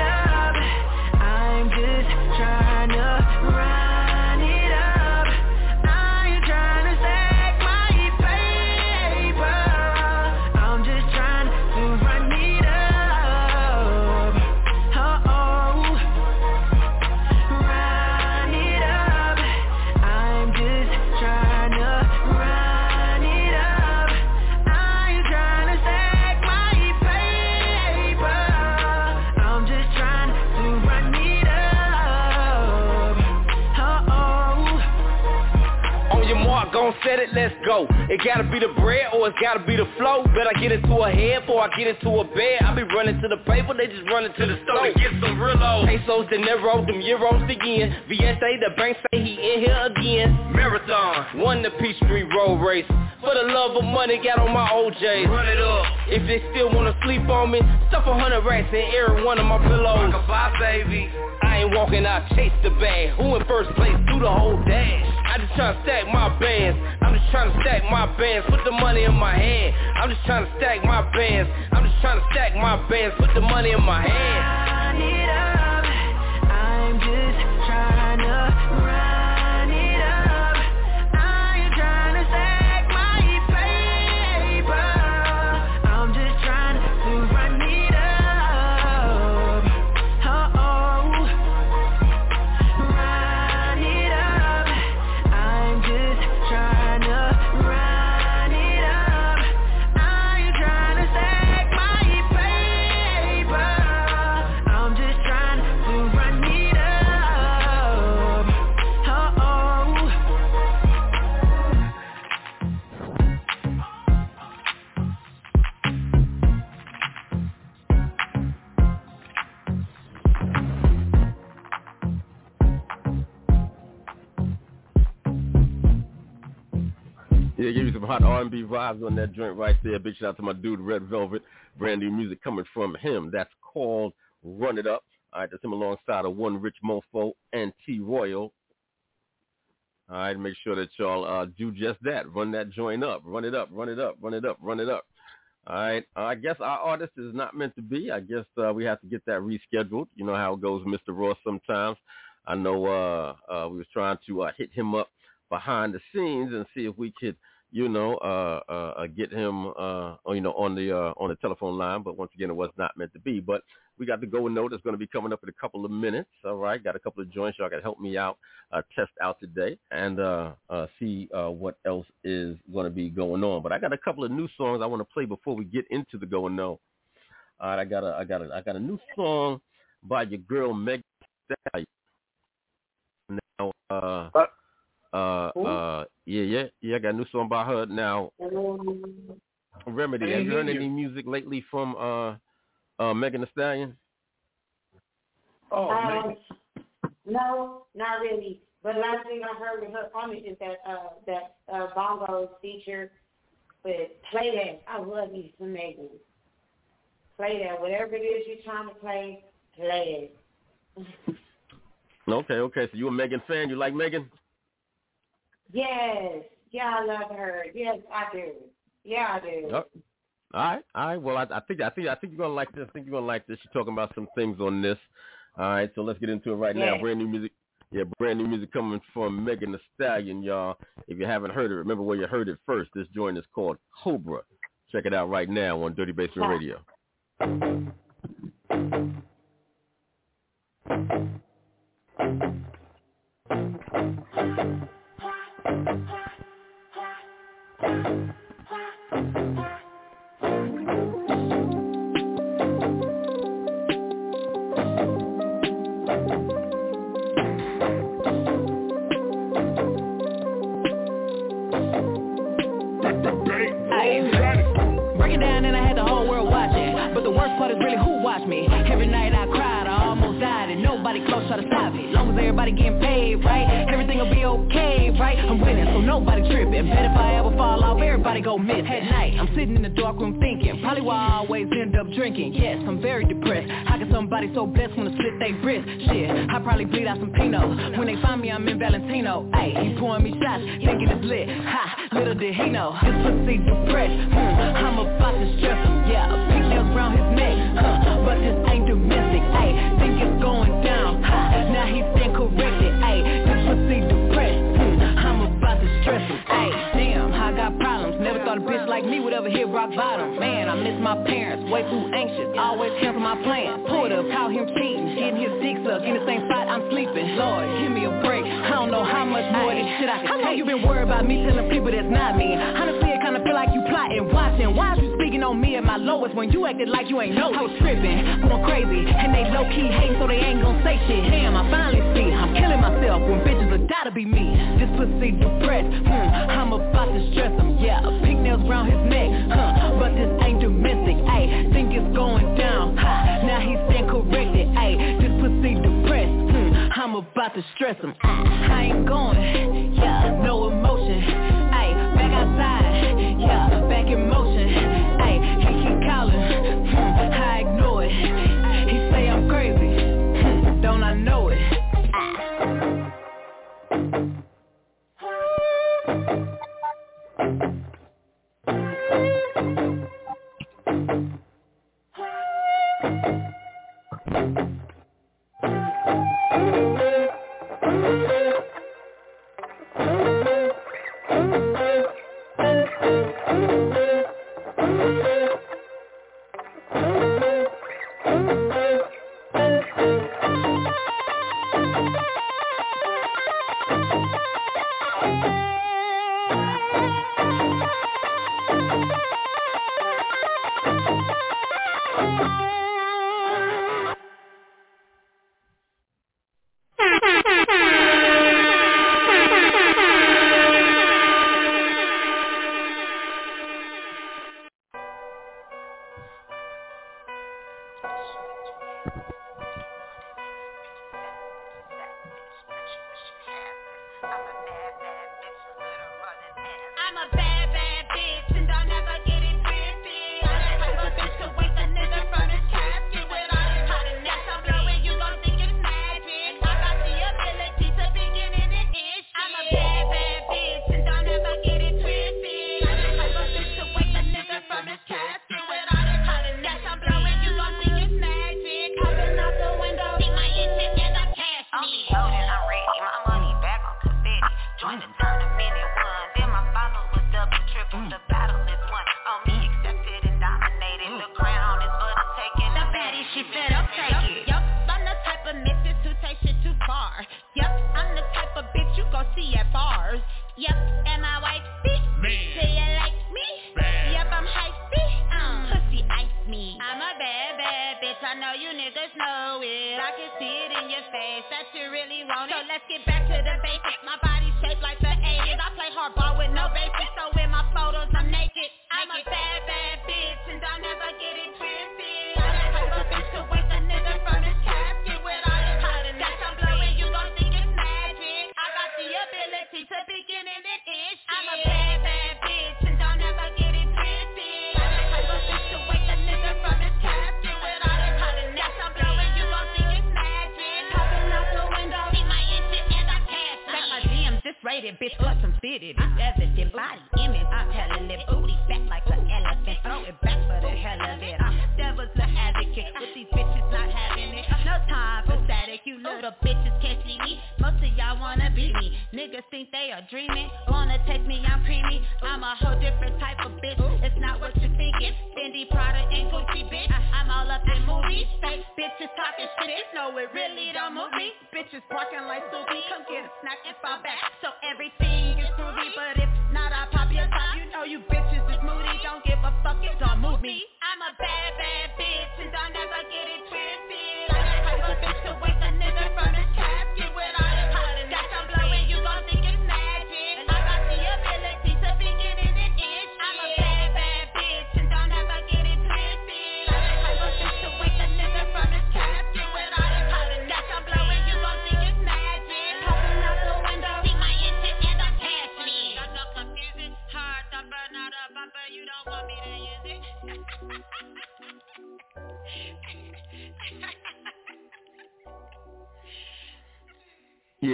Set it, let's go. It gotta be the bread or it's gotta be the flow. Bet I get into a head before I get into a bed. I be running to the paper, they just running to the store. get some real old. Pesos, De Niro, them euros again. VSA, the bank say he in here again. Marathon. Won the Peachtree Road Race. For the love of money, got on my OJs. Run it up. If they still wanna sleep on me, stuff a hundred racks in every one of my pillows. Goodbye, baby. I ain't walking I chase the bag. Who in first place? Do the whole dash. I just tryna stack my bands. I'm just tryna stack my bands. Put the money in my hand. I'm just tryna stack my bands. I'm just tryna stack my bands. Put the money in my hand. Yeah, give you some hot R&B vibes on that joint right there. Big shout out to my dude Red Velvet. Brand new music coming from him. That's called Run It Up. All right, that's him alongside of One Rich Mofo and T Royal. All right, make sure that y'all uh, do just that. Run that joint up. Run it up. Run it up. Run it up. Run it up. All right. Uh, I guess our artist is not meant to be. I guess uh, we have to get that rescheduled. You know how it goes, Mr. Raw. Sometimes I know uh, uh, we was trying to uh, hit him up behind the scenes and see if we could, you know, uh, uh, uh, get him, uh, you know, on the uh, on the telephone line. But once again, it was not meant to be. But we got the go and note that's going to be coming up in a couple of minutes. All right, got a couple of joints y'all got to help me out, uh, test out today, and uh, uh, see uh, what else is going to be going on. But I got a couple of new songs I want to play before we get into the go and know. All right, I got a I got a I got a new song by your girl Meg. Now, uh, uh, uh, yeah, yeah, yeah. I got a new song by her now. Remedy. Have you heard any music lately from uh, uh, Megan Thee Stallion? Oh, um, no, not really. But last thing I heard with her on it is that uh, that uh, bongo feature with play that. I love me some Megan. Play that. Whatever it is you're trying to play, play it. Okay, okay. So you a Megan fan? You like Megan? Yes. Yeah, I love her. Yes, I do. Yeah, I do. Yep. All right, all right. Well, I, I think I think I think you're gonna like this. I think you're gonna like this. She's talking about some things on this. All right, so let's get into it right now. Brand new music. Yeah, brand new music coming from Megan Thee Stallion, y'all. If you haven't heard it, remember where you heard it first. This joint is called Cobra. Check it out right now on Dirty Basement Radio. drinking. Yes, I'm very depressed. How can somebody so blessed wanna slit they wrist? Shit, I probably bleed out some Pinot. When they find me, I'm in Valentino. Ayy, he pouring me shots, thinking it's lit. Ha, little did he know. about me telling people that's not me. Honestly, I kinda feel like you plotting, watching. Why is you speaking on me at my lowest when you acted like you ain't know? I was tripping, going crazy, and they low key hate, so they ain't gonna say shit. Damn, I finally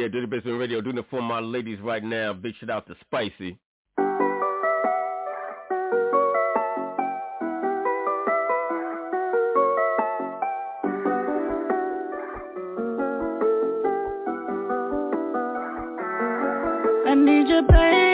Yeah, Dirty Basement Radio doing it for my ladies right now. Big shout out to Spicy. I need you, baby.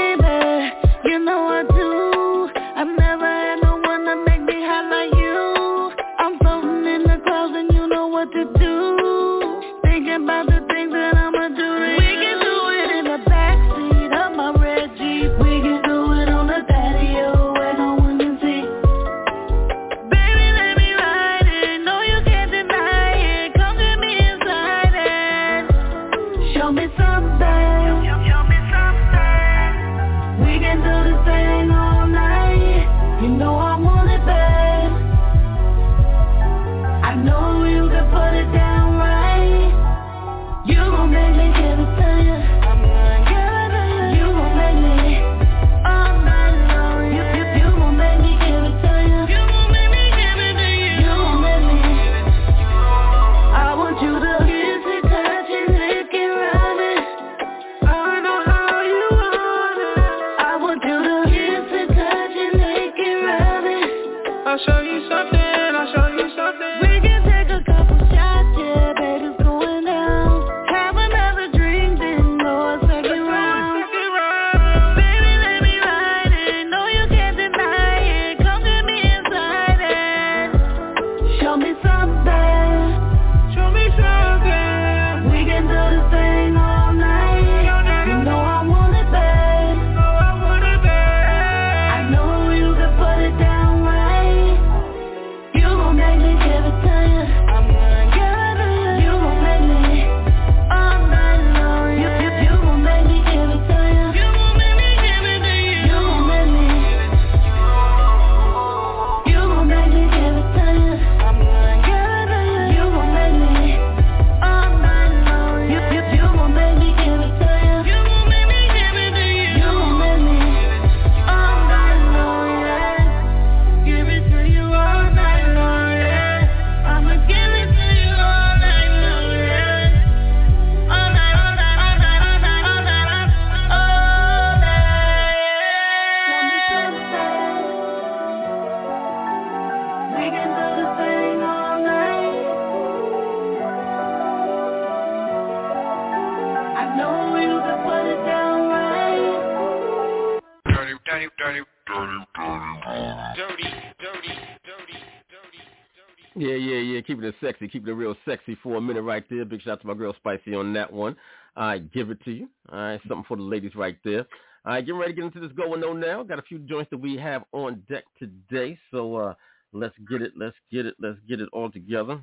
Sexy for a minute right there. Big shout out to my girl Spicy on that one. I give it to you. All right, something for the ladies right there. All right, getting ready to get into this going on now. Got a few joints that we have on deck today, so uh, let's get it, let's get it, let's get it all together.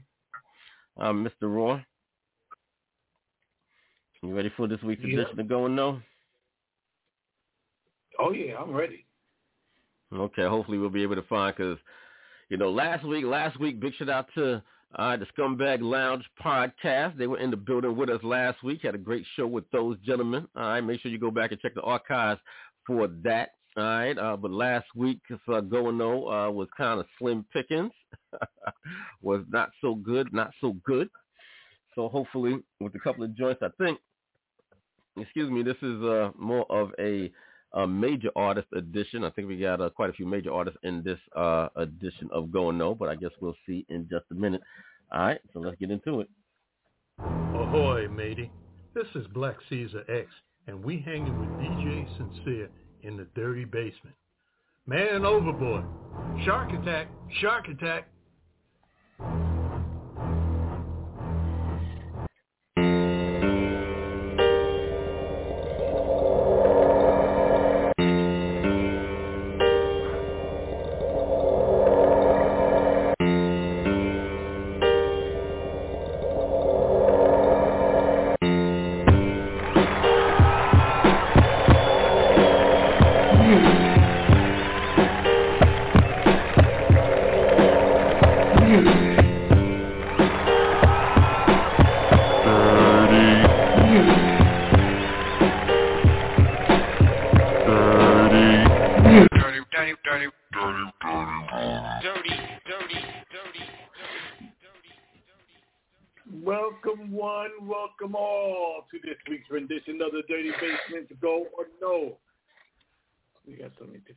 Uh, Mr. Raw, you ready for this week's Yeah. edition of Going On? Oh yeah, I'm ready. Okay, hopefully we'll be able to find because, you know, last week, last week, big shout out to uh, the Scumbag Lounge podcast. They were in the building with us last week. Had a great show with those gentlemen. All right, make sure you go back and check the archives for that. All right, uh, but last week's uh, going on uh, was kind of slim pickings. was not so good, not so good. So hopefully, with a couple of joints, I think. Excuse me, this is uh, more of a a major artist edition. I think we got uh, quite a few major artists in this uh, edition of Going No, but I guess we'll see in just a minute. All right, so let's get into it. Ahoy, matey. This is Black Caesar X, and we hanging with DJ Sincere in the dirty basement. Man overboard. Shark attack, shark attack.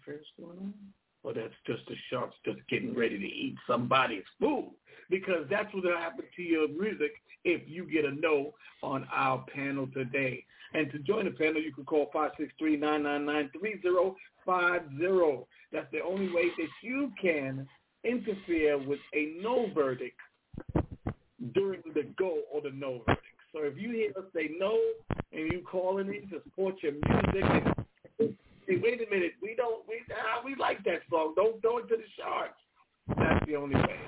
Interference going on. Or that's just the sharks just getting ready to eat somebody's food. Because that's what will happen to your music if you get a no on our panel today. And to join the panel, you can call 563-999-3050. That's the only way that you can interfere with a no verdict during the go or the no verdict. So if you hear us say no and you calling in to support your music, and, hey, wait a minute, we don't, we ah, we like that song. Don't throw it to the sharks. That's the only way.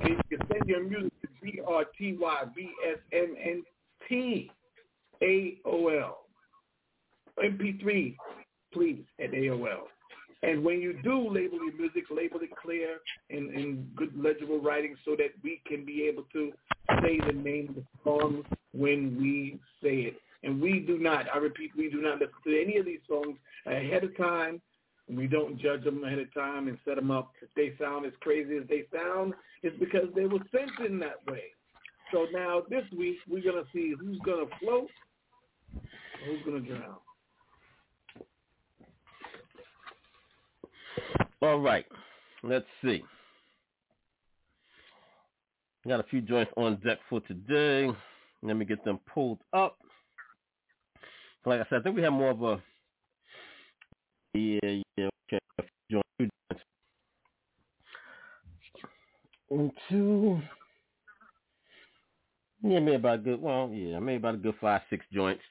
And you can send your music to D R T Y B S M N T A O L MP3, please at AOL. And when you do label your music, label it clear and in good legible writing so that we can be able to say the name of the song when we say it. And we do not, I repeat, we do not listen to any of these songs ahead of time. We don't judge them ahead of time and set them up. If they sound as crazy as they sound, it's because they were sent in that way. So now this week, we're going to see who's going to float, who's going to drown. All right. Let's see. Got a few joints on deck for today. Let me get them pulled up. Like I said, I think we have more of a yeah, yeah, okay. Two. Yeah, maybe about a good well, yeah, maybe about a good five, six joints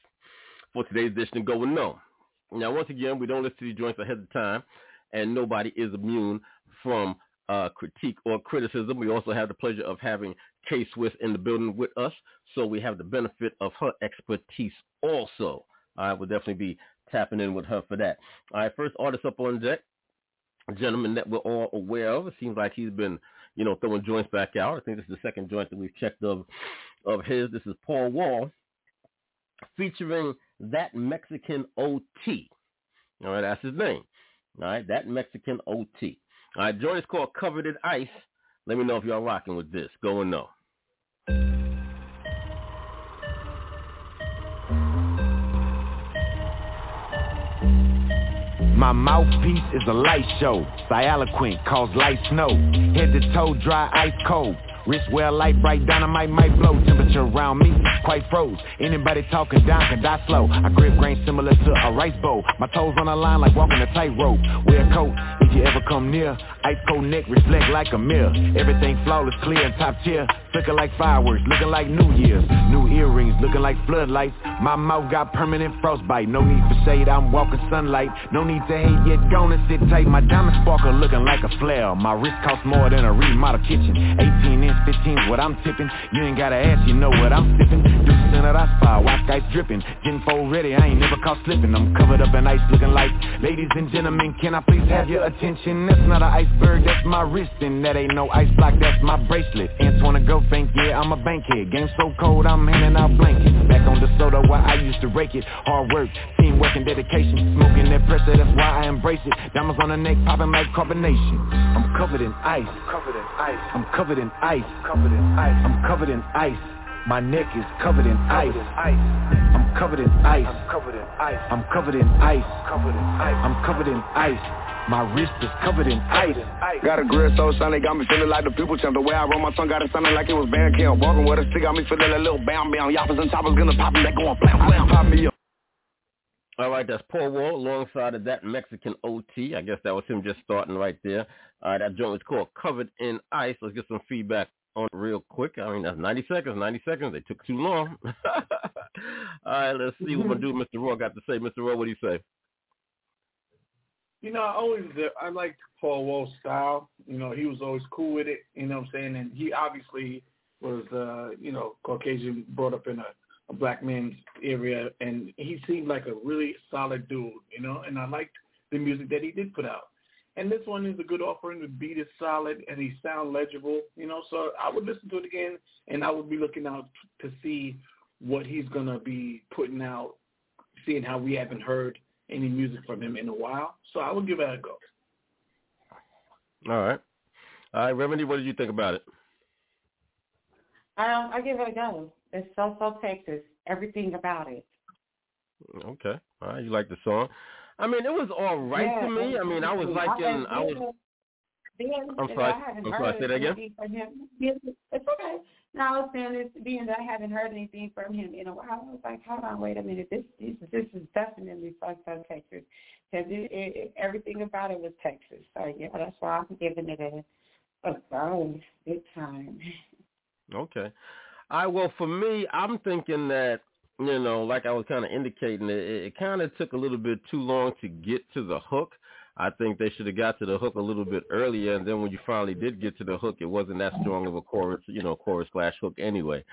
for today's edition of Go with No. Now once again, we don't listen to these joints ahead of time and nobody is immune from uh, critique or criticism. We also have the pleasure of having K Swiss in the building with us, so we have the benefit of her expertise also. I will definitely be tapping in with her for that. All right, first artist up on deck, gentleman that we're all aware of. It seems like he's been, you know, throwing joints back out. I think this is the second joint that we've checked of of his. This is Paul Wall featuring that Mexican OT. All right, that's his name. All right, that Mexican OT. All right, joint is called Covered in Ice. Let me know if y'all rocking with this. Go and My mouthpiece is a light show. eloquent, cause light snow. Head to toe, dry, ice cold. Wrist well light, bright dynamite might blow. Temperature around me quite froze. Anybody talking down can die slow. I grip grain similar to a rice bowl. My toes on the line like walking a tightrope. Wear a coat if you ever come near. Ice cold neck reflect like a mirror. Everything flawless, clear and top tier. Looking like fireworks, looking like New Year's. New earrings, looking like floodlights. My mouth got permanent frostbite. No need for shade, I'm walking sunlight. No need to hate yet, gonna sit tight. My diamond sparkle looking like a flare. My wrist costs more than a remodel kitchen. 18 inch 15's what I'm tipping. You ain't gotta ask, you know what I'm sipping. Deuces in a ice fire, white ice dripping. Gin fold ready, I ain't never caught slipping. I'm covered up in ice looking like Ladies and gentlemen, can I please have your attention? That's not an iceberg, that's my wrist. And that ain't no ice block, that's my bracelet. Antoine go bank, yeah, I'm a bankhead. Game so cold, I'm handing out blankets. Back on the soda where I used to rake it. Hard work, teamwork and dedication. Smoking that pressure, that's why I embrace it. Diamonds on the neck, popping like carbonation. I'm covered in ice. I'm covered in ice. I'm covered in ice covered in ice. I'm covered in ice. My neck is covered in ice. I'm covered in ice. I'm covered in ice. I'm covered in ice. Covered in ice. I'm covered in ice. My wrist is covered in ice. Got a grill so shiny, got me feeling like the people champ. The way I roll my tongue got it sounding like it was band camp. Walking with a stick, got me feeling a little bam bam. Yoppers and choppers gonna pop me, they going blam blam. Pop me up. All right, that's Paul Wall alongside of that Mexican OT. I guess that was him just starting right there. All right, that joint was called Covered in Ice. Let's get some feedback on real quick. I mean, that's 90 seconds, 90 seconds. They took too long. All right, let's see what my dude, Mr. Raw, got to say. Mr. Raw, what do you say? You know, I always I liked Paul Wall's style. You know, he was always cool with it. You know what I'm saying? And he obviously was, uh, you know, Caucasian, brought up in a, a black man's area, and he seemed like a really solid dude. You know, and I liked the music that he did put out. And this one is a good offering. The beat is solid and he sound legible, you know. So I would listen to it again, and I would be looking out to see what he's gonna be putting out, seeing how we haven't heard any music from him in a while. So I will give it a go. All right, all right, Remedy, what did you think about it? Um, I give it a go. It's so so Texas. Everything about it. Okay. All right. You like the song? I mean, it was all right yeah, to me. I mean, I was liking. I was. Being, I'm sorry. I'm sorry. Say that again. It's okay. No, I was saying this being that I haven't heard anything from him in a while. I was like, hold on, wait a minute. This this, this is definitely so so Texas because it, it, it, everything about it was Texas. So yeah, that's why I'm giving it a a go big time. Okay. I Well, for me, I'm thinking that you know, like I was kind of indicating, it, it kind of took a little bit too long to get to the hook. I think they should have got to the hook a little bit earlier, and then when you finally did get to the hook, it wasn't that strong of a chorus, you know, chorus slash hook anyway.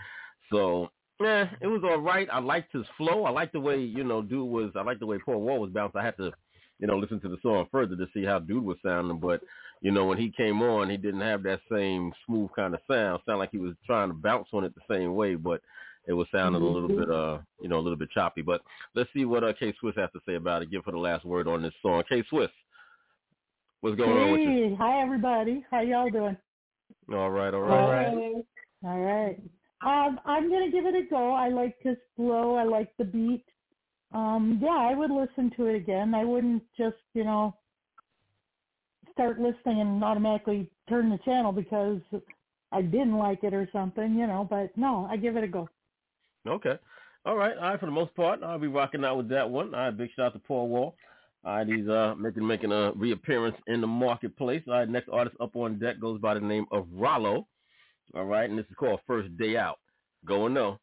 So, yeah, it was all right. I liked his flow. I liked the way, you know, dude was. I liked the way Paul Wall was bounced. I had to, you know, listen to the song further to see how dude was sounding. But, you know, when he came on, he didn't have that same smooth kind of sound. Sound like he was trying to bounce on it the same way, but it was sounding a little bit uh you know a little bit choppy. But let's see what uh, K Swiss has to say about it. Give her the last word on this song. K Swiss, what's going hey, on with you? Hi everybody. How y'all doing? All right, all right. All right. All right. Um, I'm gonna give it a go. I like his flow. I like the beat. Um, yeah, I would listen to it again. I wouldn't just you know start listening and automatically turn the channel because I didn't like it or something, you know. But no, I give it a go. Okay. All right. All right. For the most part, I'll be rocking out with that one. All right. Big shout out to Paul Wall. All right. He's uh, making making a reappearance in the marketplace. All right. Next artist up on deck goes by the name of Rollo. All right. And this is called First Day Out. Go and know.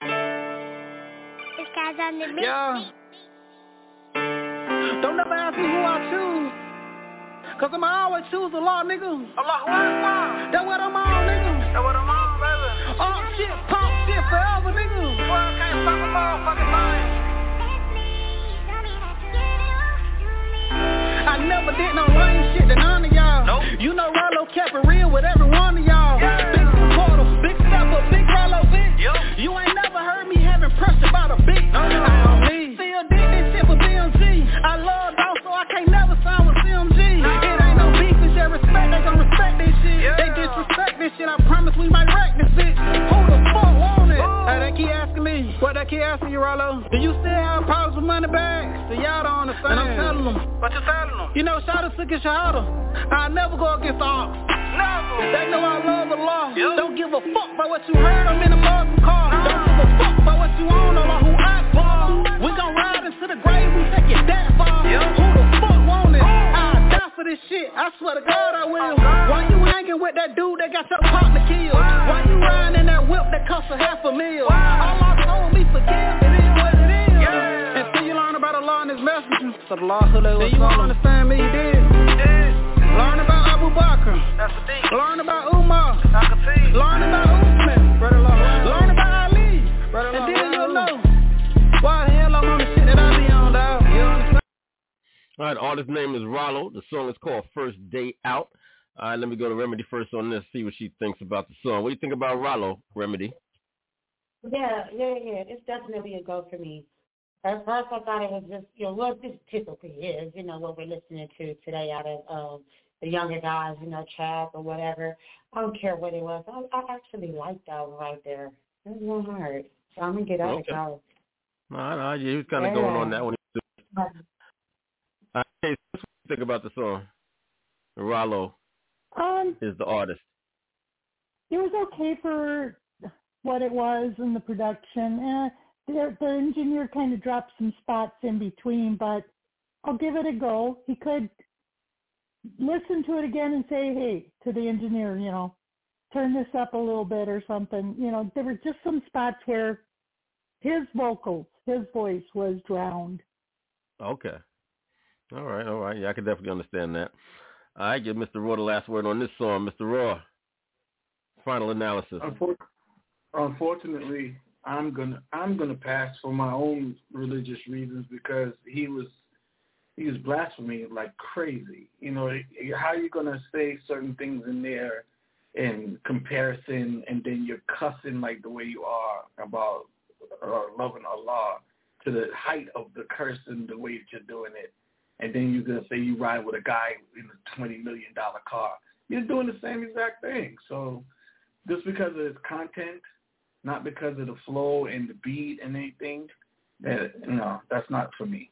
This guy's on the beat. Yeah. Don't never ask me who I choose. Cause I'ma always choose the law, nigga. Allah Akbar. That's what I'm on, nigga. That's what I'm on, baby. Oh shit, pop shit forever, nigga. Well, I can't stop a motherfucking thing. I never did no lame shit to understand. And I'm telling them. What you telling them? You know, shout out to Shahada. I never go against the odds. Never. They know I love the law. Yep. Don't give a fuck about what you heard. I'm in a Muslim car. Nah. Don't give a fuck about what you own or who I for. We gon' ride into the grave. We take it that far. Yep. Who the fuck want it? I die for this shit. I swear to God I will. Why you hanging with that dude that got your partner killed? Why? Why you riding in that whip that cost a half a mil? Why? Allah told me forgive. It message. So the law Then you Wasallam. won't understand me. You did. Yeah. Learn about Abu Bakr. That's the thing. Learn about Umar. I can see. Learn about Usman. Brother Lord. Learn about Ali. Brother And Lord. then you'll know why the hell I'm on the shit that I be on, dog. You understand? All right. Artist name is Rollo. The song is called First Day Out. All right. Let me go to Remedy first on this. See what she thinks about the song. What do you think about Rollo, Remedy? Yeah, yeah, yeah. It's definitely a go for me. At first, I thought it was just, you know, what this typically is, you know, what we're listening to today out of um, the younger guys, you know, trap or whatever. I don't care what it was. I, I actually liked that one right there. It was one hard. So I'm going to get out Okay. of college. All right. All right. Yeah, he was kind of Yeah. going on that one. All right. Hey, what do you think about the song? Rollo Um, is the artist. it was okay for what it was and the production. Eh, the, the engineer kind of dropped some spots in between, but I'll give it a go. He could listen to it again and say, hey, to the engineer, you know, turn this up a little bit or something. You know, there were just some spots where his vocals, his voice was drowned. Okay. All right, all right. Yeah, I can definitely understand that. All right, give Mr. Raw the last word on this song. Mr. Raw, final analysis. Unfortunately, I'm gonna I'm gonna pass for my own religious reasons because he was he was blasphemy like crazy. You know, how you gonna say certain things in there in comparison, and then you're cussing like the way you are about uh, loving Allah to the height of the cursing the way that you're doing it, and then you're gonna say you ride with a guy in a twenty million dollar car. You're doing the same exact thing. So just because of his content, not because of the flow and the beat and anything. That no, that's not for me.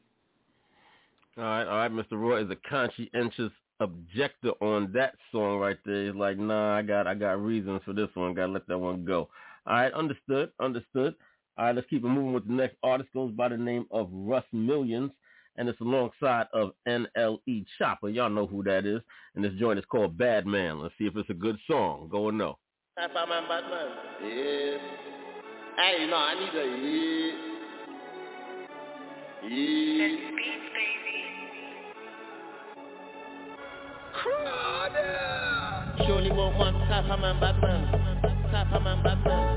All right, all right. Mr. Raw is a conscientious objector on that song right there. He's like, nah, I got I got reasons for this one. Gotta let that one go. All right, understood, understood. All right, let's keep it moving with the next artist. Goes by the name of Russ Millions, and it's alongside of NLE Choppa. Y'all know who that is. And this joint is called Bad Man. Let's see if it's a good song. Go and know. Batman, Batman. Yeah. Hey, no, I need a yeah. Yeah. Surely won't want type of man, bad man. Type of man, bad man.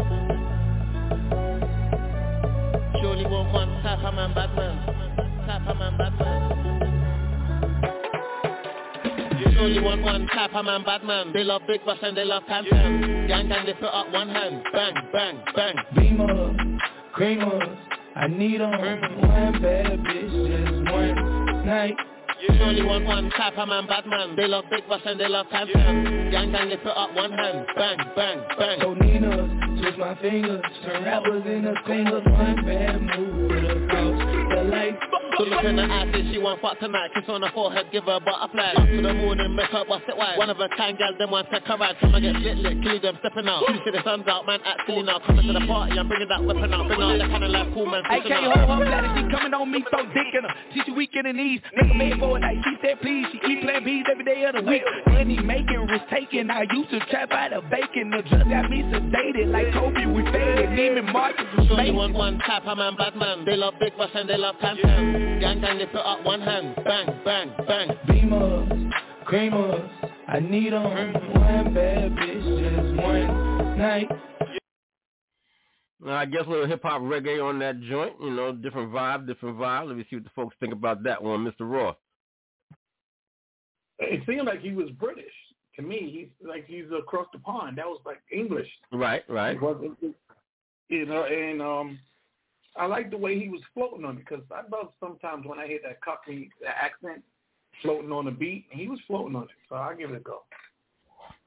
Surely won't want type of man, bad man. Type of man, bad man. You only want one type of man, bad man. They love big bus and they love tam tam. Gang gang, they put up one hand. Bang, bang, bang. Beamer, creamers, I need 'em. One bad bitch, just one night. You only want one type of man, bad man. They love big bus and they love tam tam. Gang gang, they put up one hand. Bang, bang, bang. So Nina, twist my fingers, turn rappers into singers. One bad move with a the light. So look in the eyes, say she want fuck tonight. Kiss on her forehead, give her a butterfly. Up to the moon and make her bust it wide One of a kind gal, them want take her ride. Come and get lit lit, kill them stepping out. You see the sun's out, man act silly now. Coming to the party, I'm bringing that weapon out. Bring out the kind of like cool man I can't hold her flat she coming on me, so dick in her. You weak in the knees, nigga made for a night. She said please, she eat plan B's every day of the week. Money making, risk taking. I used to trap out of bacon. The drugs got me sedated Like Kobe, we faded Neiman Marcus was Only want one type of man, bad man They love big bus and they love tam tam Gang gang, they put up one hand, bang, bang, bang. Beamers, creamers, I need 'em. One bad bitch, just one night. I guess a little hip hop reggae on that joint, you know, different vibe, different vibe. Let me see what the folks think about that one, Mr. Raw. It seemed like he was British to me. He's like he's across the pond. That was like English. Right, right. It wasn't, you know, and um, I like the way he was floating on it because I love sometimes when I hear that Cockney accent floating on the beat, and he was floating on it. So I'll give it a go.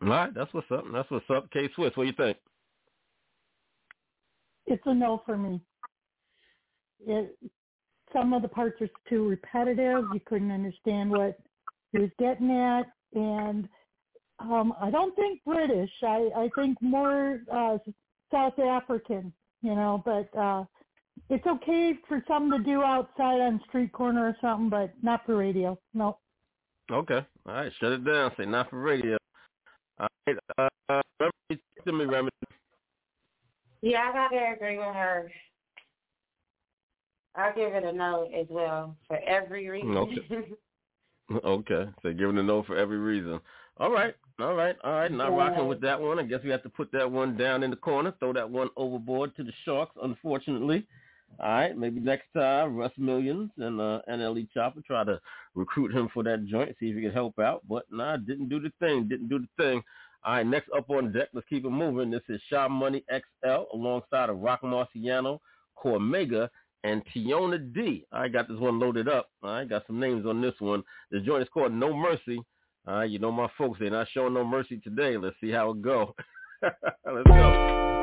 All right, that's what's up. That's what's up. K Swiss, what do you think? It's a no for me. It, some of the parts are too repetitive. You couldn't understand what he was getting at, and um, I don't think British. I I think more uh, South African. You know, but uh, it's okay for something to do outside on street corner or something, but not for radio. No. Okay. All right. Shut it down. Say not for radio. All right. Uh, remedy, to me, remedy. Yeah, I gotta agree with her. I'll give it a no as well for every reason. Okay. okay. So giving a no for every reason. All right. All right. All right. Not rocking with that one. I guess we have to put that one down in the corner. Throw that one overboard to the Sharks, unfortunately. All right, maybe next time Russ Millions and uh, NLE Choppa try to recruit him for that joint, see if he can help out. But nah, didn't do the thing, didn't do the thing. All right, next up on deck, let's keep it moving. This is Sha Money XL alongside of Roc Marciano, Cormega, and Tiona D. I got this one loaded up. I got some names on this one. This joint is called No Mercy. All right, you know my folks, they're not showing no mercy today. Let's see how it go. let's go.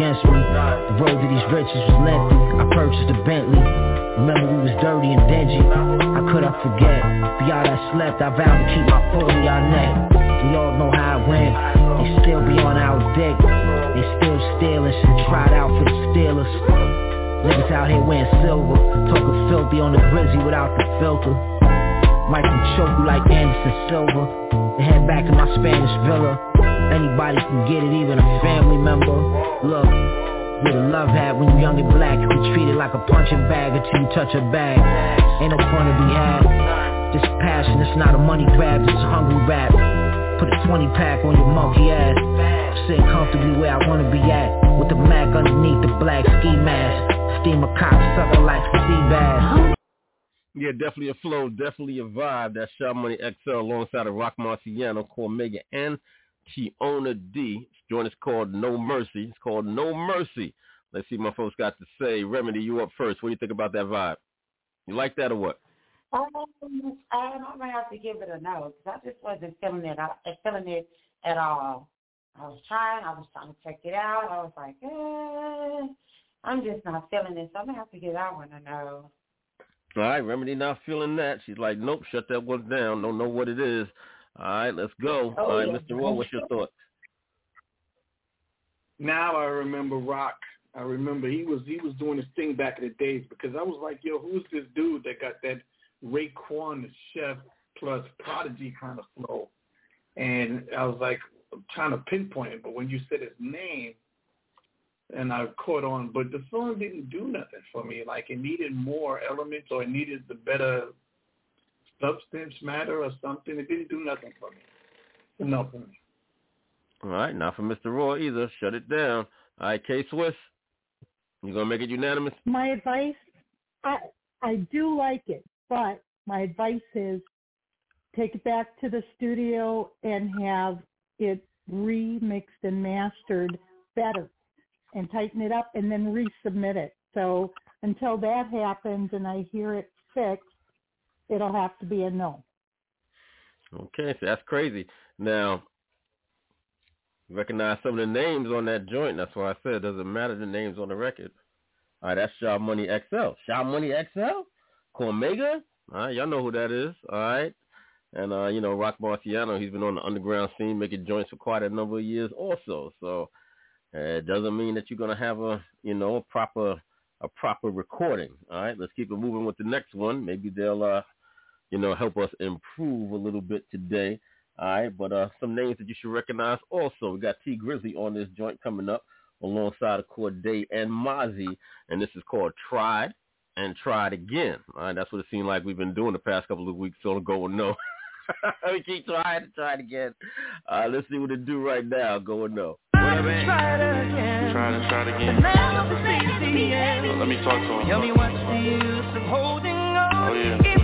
Against me. The road to these riches was lengthy. I purchased a Bentley. Remember we was dirty and dingy. How could I forget? Beyond I slept, I vowed to keep my foot on y'all neck. We all know how it went. They still be on our dick. They still stealing shit tried out for the Steelers. Niggas out here wearing silver. Talking filthy on the grizzy without the filter. Might can choke you like Anderson Silva. And head back in my Spanish villa. Anybody can get it, even a family member. Look, with a love hat when you young and black, you be treated like a punching bag until you touch a bag. Ain't no fun to be had. This passion, it's not a money grab, it's a hungry rap. Put a 20 pack on your monkey ass. Sitting comfortably where I wanna be at. With the Mac underneath the black ski mask. Steam a cop sucker like sea bass. Yeah, definitely a flow, definitely a vibe. That's Shaw Money XL alongside of Roc Marciano, Cormega, and Tiona D. Joint is called No Mercy. It's called No Mercy. Let's see what my folks got to say. Remedy, you up first. What do you think about that vibe? You like that or what? Um, I'm gonna have to give it a no because I just wasn't feeling it. I, feeling it at all. I was trying. I was trying to check it out. I was like, eh, I'm just not feeling this. So I'm gonna have to give that one a no. All right, Remedy not feeling that. She's like, nope, shut that one down. Don't know what it is. All right, let's go. Oh, All right, yeah. Mr. Raw, what's your thoughts? Now I remember Roc. I remember he was he was doing his thing back in the days because I was like, yo, who's this dude that got that Raekwon the chef plus prodigy kind of flow? And I was like I'm trying to pinpoint it, but when you said his name, and I caught on, but the song didn't do nothing for me. Like it needed more elements, or it needed the better substance matter or something. It didn't do nothing for me. Enough for me. All right, not for Mr. Raw either. Shut it down. All right, K Swiss, you gonna make it unanimous? My advice, I I do like it, but my advice is take it back to the studio and have it remixed and mastered better and tighten it up and then resubmit it. So until that happens and I hear it fixed, it'll have to be a no. Okay, so that's crazy. Now, recognize some of the names on that joint. That's why I said it doesn't matter the names on the record. All right, that's Shaw Money XL. Shaw Money XL? Cormega? All right, y'all know who that is. All right. And, uh, you know, Roc Marciano, he's been on the underground scene making joints for quite a number of years also. So uh, it doesn't mean that you're going to have a, you know, a proper a proper recording. All right, let's keep it moving with the next one. Maybe they'll, uh, you know, help us improve a little bit today. All right, but uh, some names that you should recognize also. We got T Grizzly on this joint coming up alongside of Cordae and Mozzy, and this is called Tried and Tried Again. All right, that's what it seemed like we've been doing the past couple of weeks, so go and no. we keep trying to try it again. Uh, let's see what it do right now. Go and no. Try to try it again. Let me talk to him. Tell me what's the use of holding on Oh, yeah.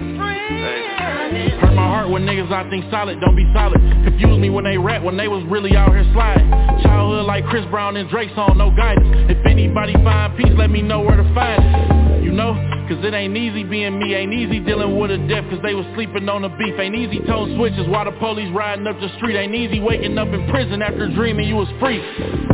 Hurt my heart when niggas I think solid, don't be solid. Confuse me when they rap, when they was really out here sliding. Childhood like Chris Brown and Drake song, no guidance. If anybody find peace, let me know where to find it. You know, cause it ain't easy being me, ain't easy dealing with a death cause they was sleeping on the beef. Ain't easy tone switches while the police riding up the street. Ain't easy waking up in prison after dreaming you was free.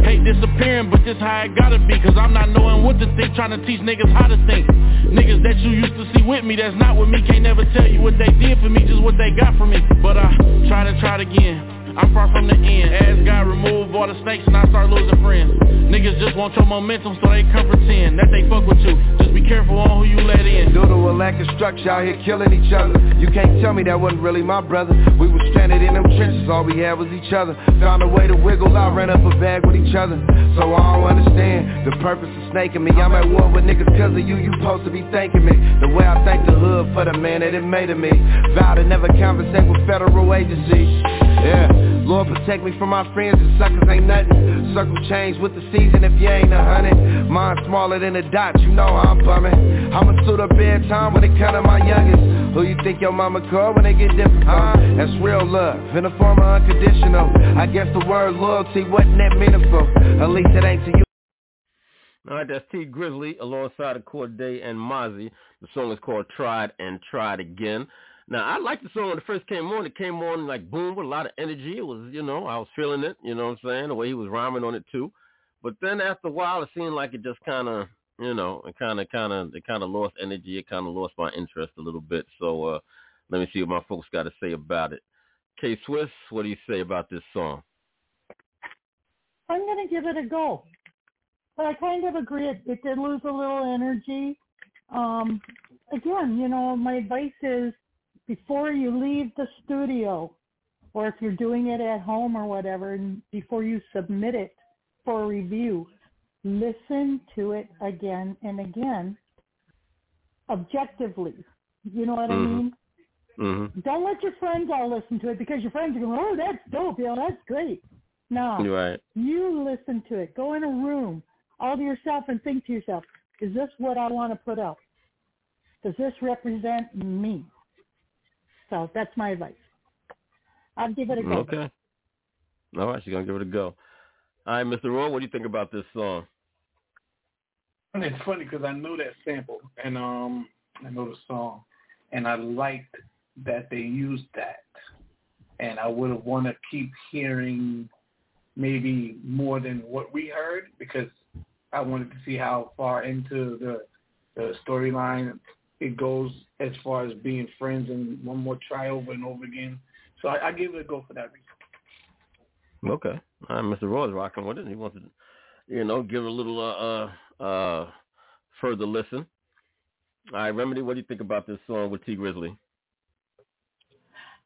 Hate disappearing, but this how it gotta be. Cause I'm not knowing what to think, trying to teach niggas how to think. Niggas that you used to see with me, that's not with me. Can't never tell you what they did for me, just what they got from me. But I try to try it again. I'm far from the end. Ask God remove all the snakes and I start losing friends. Niggas just want your momentum so they come pretend that they fuck with you. Just be careful on who you let in. Due to a lack of structure out here killing each other You can't tell me that wasn't really my brother We were stranded in them trenches, all we had was each other Found a way to wiggle out, ran up a bag with each other So I don't understand the purpose of snaking me I'm at war with niggas cause of you, you supposed to be thanking me The way I thank the hood for the man that it made of me Vow to never conversate with federal agencies Yeah, Lord protect me from my friends and suckers. Ain't nothing. Circle change with the season if you ain't a hundred. Mine smaller than a dot, you know how I'm bumming. I'ma suit up bedtime when it come to my youngest. Who you think your mama call when they get different huh? That's real love, in the form of unconditional. I guess the word loyalty wasn't that meaningful. At least it ain't to you. All right, that's T Grizzly alongside of Cordae and Mozzy. The song is called Tried and Tried Again. Now, I liked the song when it first came on. It came on like boom with a lot of energy. It was, you know, I was feeling it, you know what I'm saying, the way he was rhyming on it too. But then after a while, it seemed like it just kind of, you know, it kind of, kind of, it kind of lost energy. It kind of lost my interest a little bit. So uh, let me see what my folks got to say about it. K Swiss, what do you say about this song? I'm to give it a go. But I kind of agree. It, it did lose a little energy. Um, again, you know, my advice is before you leave the studio, or if you're doing it at home or whatever, and before you submit it for review, listen to it again and again, objectively. You know what I Mhm. mean? Mm-hmm. Don't let your friends all listen to it because your friends are going, oh, that's dope, yo, that's great. No. Right. You listen to it. Go in a room all to yourself and think to yourself, is this what I want to put out? Does this represent me? So that's my advice. I'll give it a go. Okay. All right, she's gonna give it a go. All right, Mr. Raw, what do you think about this song? And it's funny because I know that sample and um I know the song, and I liked that they used that, and I would have want to keep hearing maybe more than what we heard because I wanted to see how far into the the storyline it goes as far as being friends and one more try over and over again. So I, I give it a go for that reason. Okay. All right, Mr. Raw's rocking with it. He wants to, you know, give it a little uh uh, uh further listen. All right, Remedy, what do you think about this song with T Grizzly?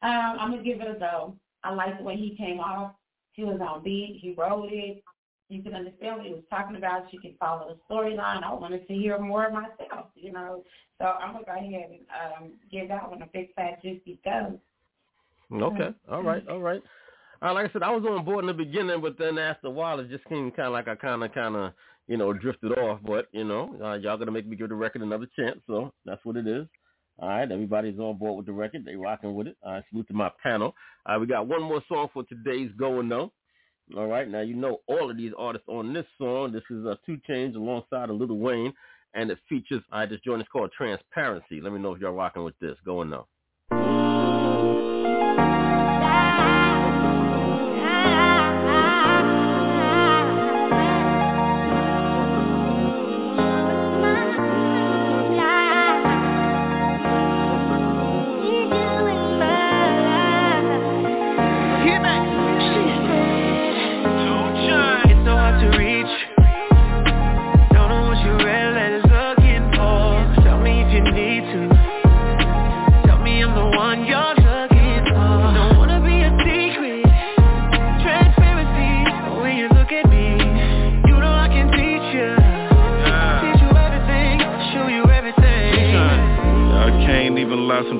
Um, I'm gonna give it a go. I like the way he came off. He was on beat. He wrote it. You can understand what he was talking about. You can follow the storyline. I wanted to hear more of myself, you know. So I'm gonna go ahead and um, give that one a big fat juicy go. Okay. All right. All right. Uh, like I said, I was on board in the beginning, but then after a while, it just came kind of like I kind of, kind of, you know, drifted off. But you know, uh, y'all gonna make me give the record another chance, so that's what it is. All right, everybody's on board with the record. They rocking with it. I salute to my panel. All right, we got one more song for today's going though. All right, now you know all of these artists on this song. This is a 2 Chainz alongside of Lil Wayne, and it features. I just joined. It's called Transparency. Let me know if y'all rocking with this. Going though.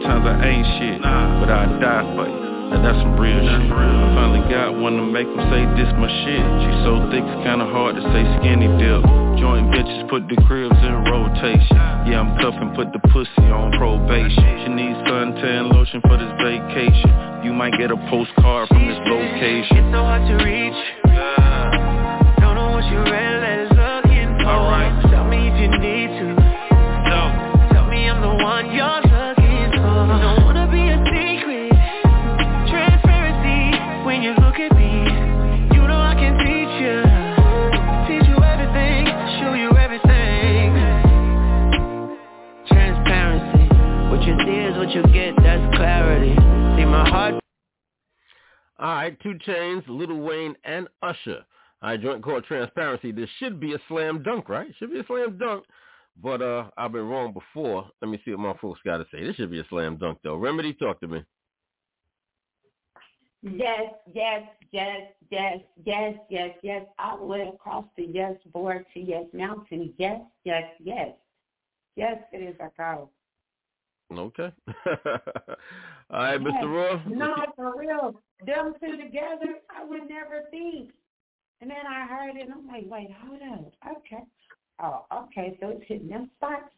Sometimes I ain't shit. But I die for you. Now that's some real shit. I finally got one to make them say this my shit. She so thick it's kinda hard to say skinny dip. Joint bitches put the cribs in rotation. Yeah, I'm cuffing, put the pussy on probation. She needs suntan lotion for this vacation. You might get a postcard from this location. It's so hard to reach. Don't know what you really looking for. Tell me if you need to. Tell me I'm the one you're All right, 2 Chainz, Lil Wayne, and Usher. I joint called Transparency. This should be a slam dunk, right? Should be a slam dunk. But uh, I've been wrong before. Let me see what my folks got to say. This should be a slam dunk, though. Remedy, talk to me. Yes, yes, yes, yes, yes, yes, yes. All the way across the yes board to yes mountain. Yes, yes, yes. Yes, it is a go. Okay. All right, Yes. Mr. Raw. No, for real. Them two together, I would never think. And then I heard it, and I'm like, wait, hold up. Okay. Oh, okay. So it's hitting them spots.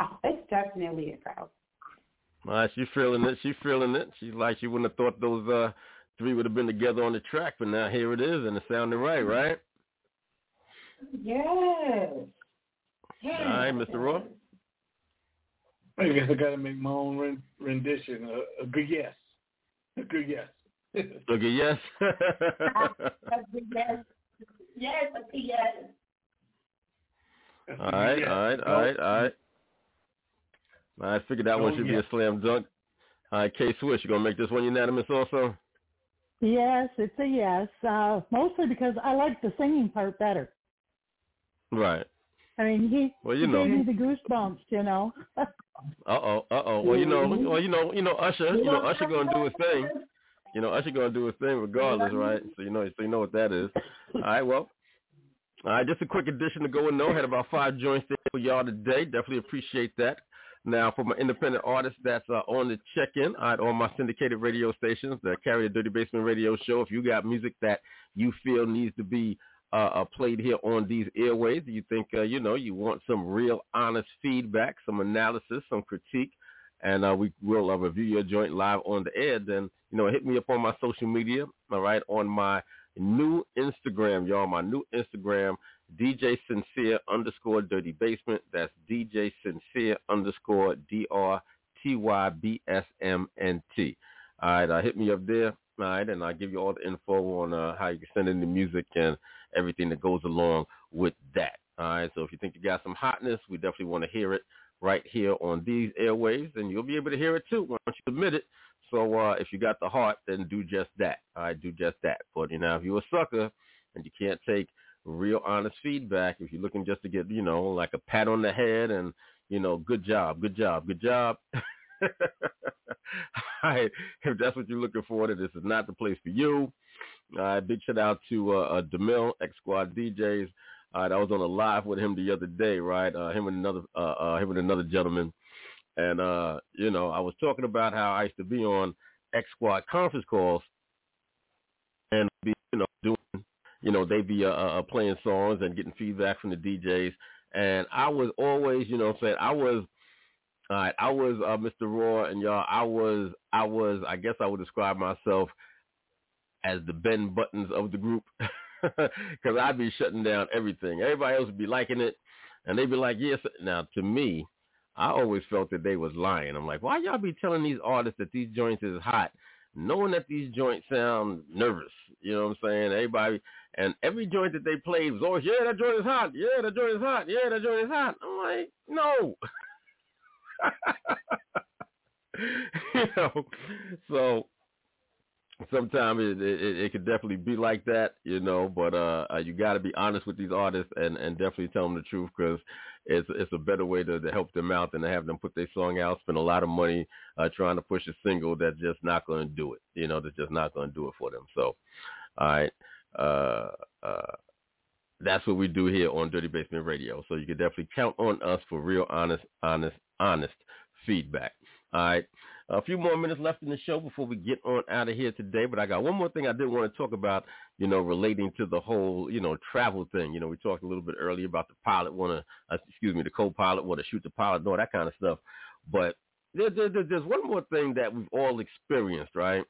Oh, it's definitely a go. All right, she's feeling it. She's feeling it. She's like she wouldn't have thought those uh three would have been together on the track, but now here it is, and it sounded right, right? Yes. Yes. All right, Mr. Raw. I guess I got to make my own rendition. A, a good yes. A good yes. Okay, yes. Yes. Yes, that's a yes. all right, all right, all right, all right. I figured that one should be a slam dunk. All right, K Swish, you gonna make this one unanimous also? Yes, it's a yes. Uh, mostly because I like the singing part better. Right. I mean, he, Well, you he know. gave me the goosebumps, you know. Uh oh, uh oh. Well, you know, well, you know, you know, Usher, you know, Usher gonna do his thing. You know, Usher gonna do his thing regardless, right? So you know, so you know what that is. All right, well, All right, just a quick addition to go and know. Had about five joints there for y'all today. Definitely appreciate that. Now, for my independent artists that's uh, on the check-in right, on my syndicated radio stations that carry a Dirty Basement radio show, if you got music that you feel needs to be uh, uh, played here on these airways, you think, uh, you know, you want some real honest feedback, some analysis, some critique, and uh, we will uh, review your joint live on the air, then, you know, hit me up on my social media, all right, on my new Instagram, y'all, my new Instagram, DJ Sincere underscore Dirty Basement. That's DJ Sincere underscore D-R-T-Y-B-S-M-N-T. All right, uh, hit me up there. All right, and I'll give you all the info on uh, how you can send in the music and everything that goes along with that. All right, so if you think you got some hotness, we definitely want to hear it right here on these airwaves, and you'll be able to hear it too once you submit it. So uh, if you got the heart, then do just that. All right, do just that. But you know, if you're a sucker and you can't take real honest feedback, if you're looking just to get, you know, like a pat on the head and, you know, good job, good job, good job. All right, if that's what you're looking for, then this is not the place for you. Right, big shout out to uh, uh Demille, X Squad DJs. Right, I was on a live with him the other day, right? Uh, him and another, uh, uh, him and another gentleman, and uh, you know, I was talking about how I used to be on X Squad conference calls and be, you know, doing, you know, they be uh, uh, playing songs and getting feedback from the DJs, and I was always, you know, saying I was all right, I was uh, Mr. Raw, and y'all, I was, I was, I guess I would describe myself as the Ben Buttons of the group, because I'd be shutting down everything. Everybody else would be liking it, and they'd be like, "Yes." Now, to me, I always felt that they was lying. I'm like, why y'all be telling these artists that these joints is hot, knowing that these joints sound nervous? You know what I'm saying? Everybody, and every joint that they played was oh, always, yeah, that joint is hot. Yeah, that joint is hot. Yeah, that joint is hot. I'm like, no. you know, so sometimes it, it it could definitely be like that, you know. But uh, uh you got to be honest with these artists and and definitely tell them the truth because it's it's a better way to, to help them out than to have them put their song out, spend a lot of money uh trying to push a single that's just not going to do it. You know, that's just not going to do it for them. So, all right. Uh, uh, that's what we do here on Dirty Basement Radio. So you can definitely count on us for real, honest, honest, honest feedback. All right. A few more minutes left in the show before we get on out of here today, but I got one more thing I did want to talk about, you know, relating to the whole, you know, travel thing. You know, we talked a little bit earlier about the pilot want to, uh, excuse me, the co-pilot want to shoot the pilot all that kind of stuff. But there, there, there's one more thing that we've all experienced, right?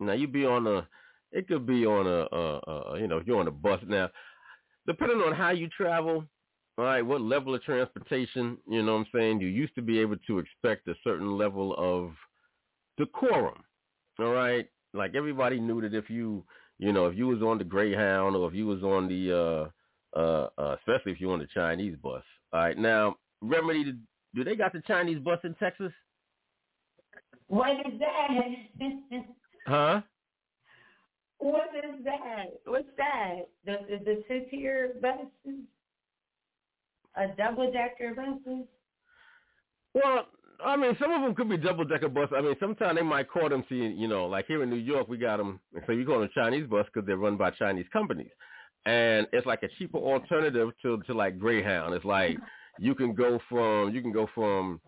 Now you be on a, it could be on a, a, a you know, you're on a bus now, depending on how you travel, all right, what level of transportation, you know what I'm saying, you used to be able to expect a certain level of decorum. All right? Like everybody knew that if you, you know, if you was on the Greyhound or if you was on the uh uh, uh especially if you on the Chinese bus. All right. Now, Remedy do they got the Chinese bus in Texas? What is that? Huh? What is that? What's that? The the, the six buses? A double decker buses? Well, I mean, some of them could be double decker bus. I mean, sometimes they might call them. See, you know, like here in New York, we got them. So we call them Chinese bus because they're run by Chinese companies, and it's like a cheaper alternative to to like Greyhound. It's like you can go from you can go from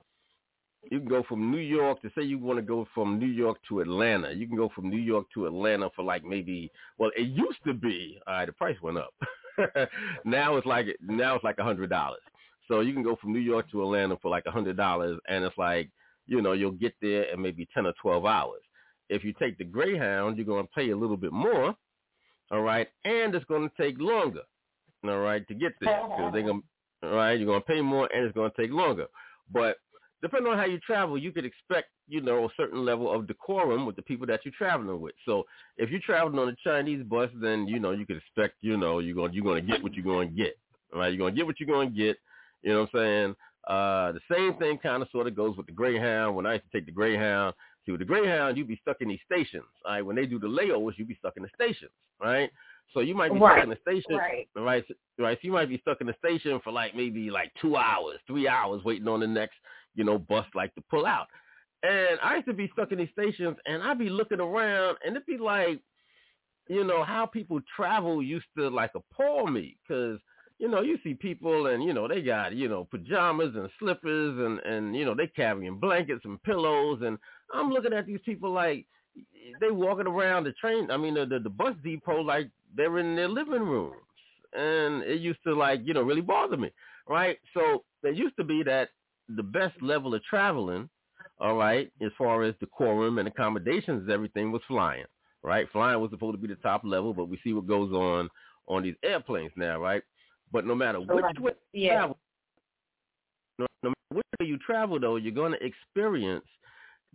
you can go from New York to say you want to go from New York to Atlanta. You can go from New York to Atlanta for like maybe well, it used to be. All right, the price went up. now it's like now it's like a hundred dollars. So you can go from New York to Atlanta for like a hundred dollars, and it's like you know you'll get there in maybe ten or twelve hours. If you take the Greyhound, you're going to pay a little bit more, all right, and it's going to take longer, all right, to get there because they're going, all right, you're going to pay more and it's going to take longer. But depending on how you travel, you could expect, you know, a certain level of decorum with the people that you're traveling with. So if you're traveling on a Chinese bus, then you know you could expect, you know, you're going you're going to get what you're going to get. All right, you're going to get what you're going to get. You know what I'm saying? Uh, the same thing kind of sort of goes with the Greyhound. When I used to take the Greyhound, see with the Greyhound, you'd be stuck in these stations. All right, when they do the layovers, you'd be stuck in the stations, right? So you might be Right, stuck in the station, right. right? Right. So you might be stuck in the station for like maybe like two hours, three hours, waiting on the next, you know, bus like to pull out. And I used to be stuck in these stations, and I'd be looking around, and it'd be like you know, how people travel used to like appall me because you know, you see people and, you know, they got, you know, pajamas and slippers and, and, you know, they carrying blankets and pillows. And I'm looking at these people like they walking around the train. I mean, the, the, the bus depot, like they're in their living rooms. And it used to like, you know, really bother me. Right. So there used to be that the best level of traveling, all right, as far as the decorum and accommodations everything was flying. Right. Flying was supposed to be the top level, but we see what goes on on these airplanes now, right? But no matter which way you Yeah. travel, no, no matter which way you travel, though, you're going to experience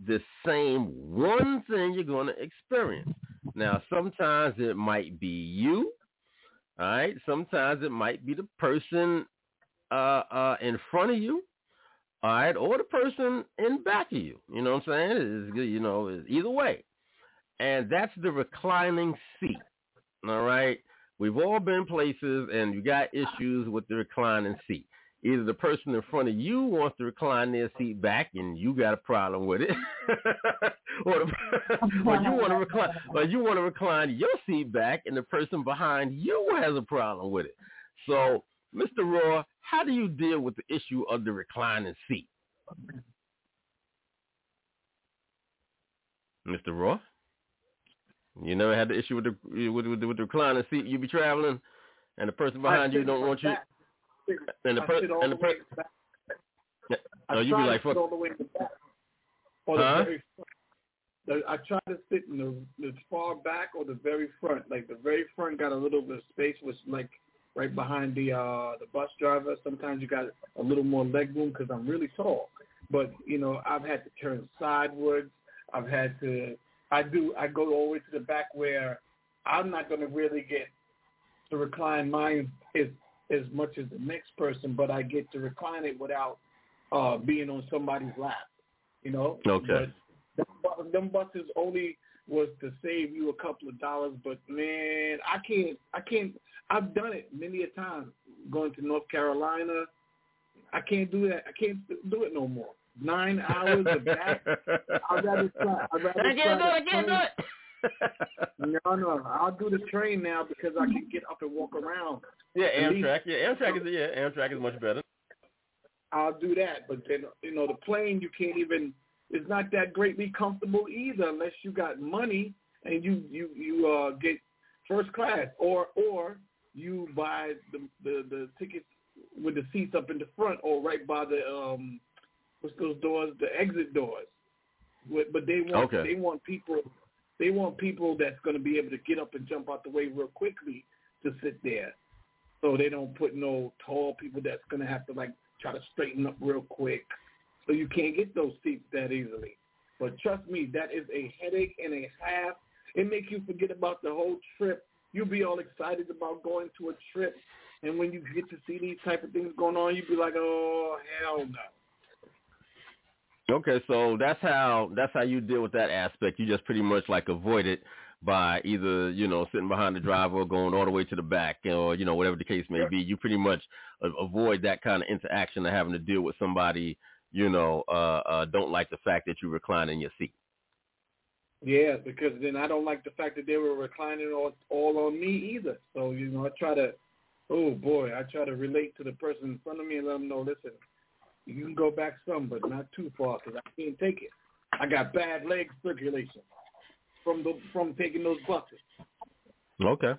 the same one thing you're going to experience. Now, sometimes it might be you, all right? Sometimes it might be the person uh, uh, in front of you, all right, or the person in back of you. You know what I'm saying? It's, you know, it's either way. And that's the reclining seat, all right? We've all been places and you got issues with the reclining seat. Either the person in front of you wants to recline their seat back and you got a problem with it, or, the, or you want to recline, or you want to recline your seat back and the person behind you has a problem with it. So, Mr. Raw, how do you deal with the issue of the reclining seat? Mr. Raw? You never had the issue with the with, with, the- with the reclining seat. You be traveling, and the person behind you don't want you. And the person per- sit all and the the per- way Oh, you be like, fuck. all the way in the back. Or the Huh? very front. I try to sit in the, the far back or the very front. Like the very front got a little bit of space, which like right behind the uh the bus driver. Sometimes you got a little more leg room because I'm really tall. But you know, I've had to turn sideways. I've had to. I do. I go all the way to the back where I'm not going to really get to recline mine as as much as the next person, but I get to recline it without uh being on somebody's lap. You know. Okay. But them, them buses only was to save you a couple of dollars, but man, I can't. I can't. I've done it many a time. Going to North Carolina, I can't do that. I can't do it no more. Nine hours of that. I'd rather try. I'd rather I can't do it. I can't do it. No, no. I'll do the train now because I can get up and walk around. Yeah, Amtrak. Yeah, Amtrak is yeah, Amtrak is much better. I'll do that. But then, you know, the plane you can't even. It's not that greatly comfortable either, unless you got money and you you you uh get first class, or or you buy the the the tickets with the seats up in the front, or right by the um what's those doors, the exit doors. But they want Okay. they want people they want people that's going to be able to get up and jump out the way real quickly to sit there. So they don't put no tall people that's going to have to like try to straighten up real quick. So you can't get those seats that easily. But trust me, that is a headache and a half. It makes you forget about the whole trip. You'll be all excited about going to a trip, and when you get to see these type of things going on, you'll be like, "Oh hell no!" Okay, so that's how that's how you deal with that aspect. You just pretty much like avoid it by either you know sitting behind the driver or going all the way to the back, or you know whatever the case may be. You pretty much avoid that kind of interaction of having to deal with somebody you know uh, uh, don't like the fact that you recline in your seat. Yeah, because then I don't like the fact that they were reclining all all on me either. So you know, I try to, oh boy, I try to relate to the person in front of me and let them know, listen, you can go back some, but not too far because I can't take it. I got bad leg circulation from the from taking those buses. Okay.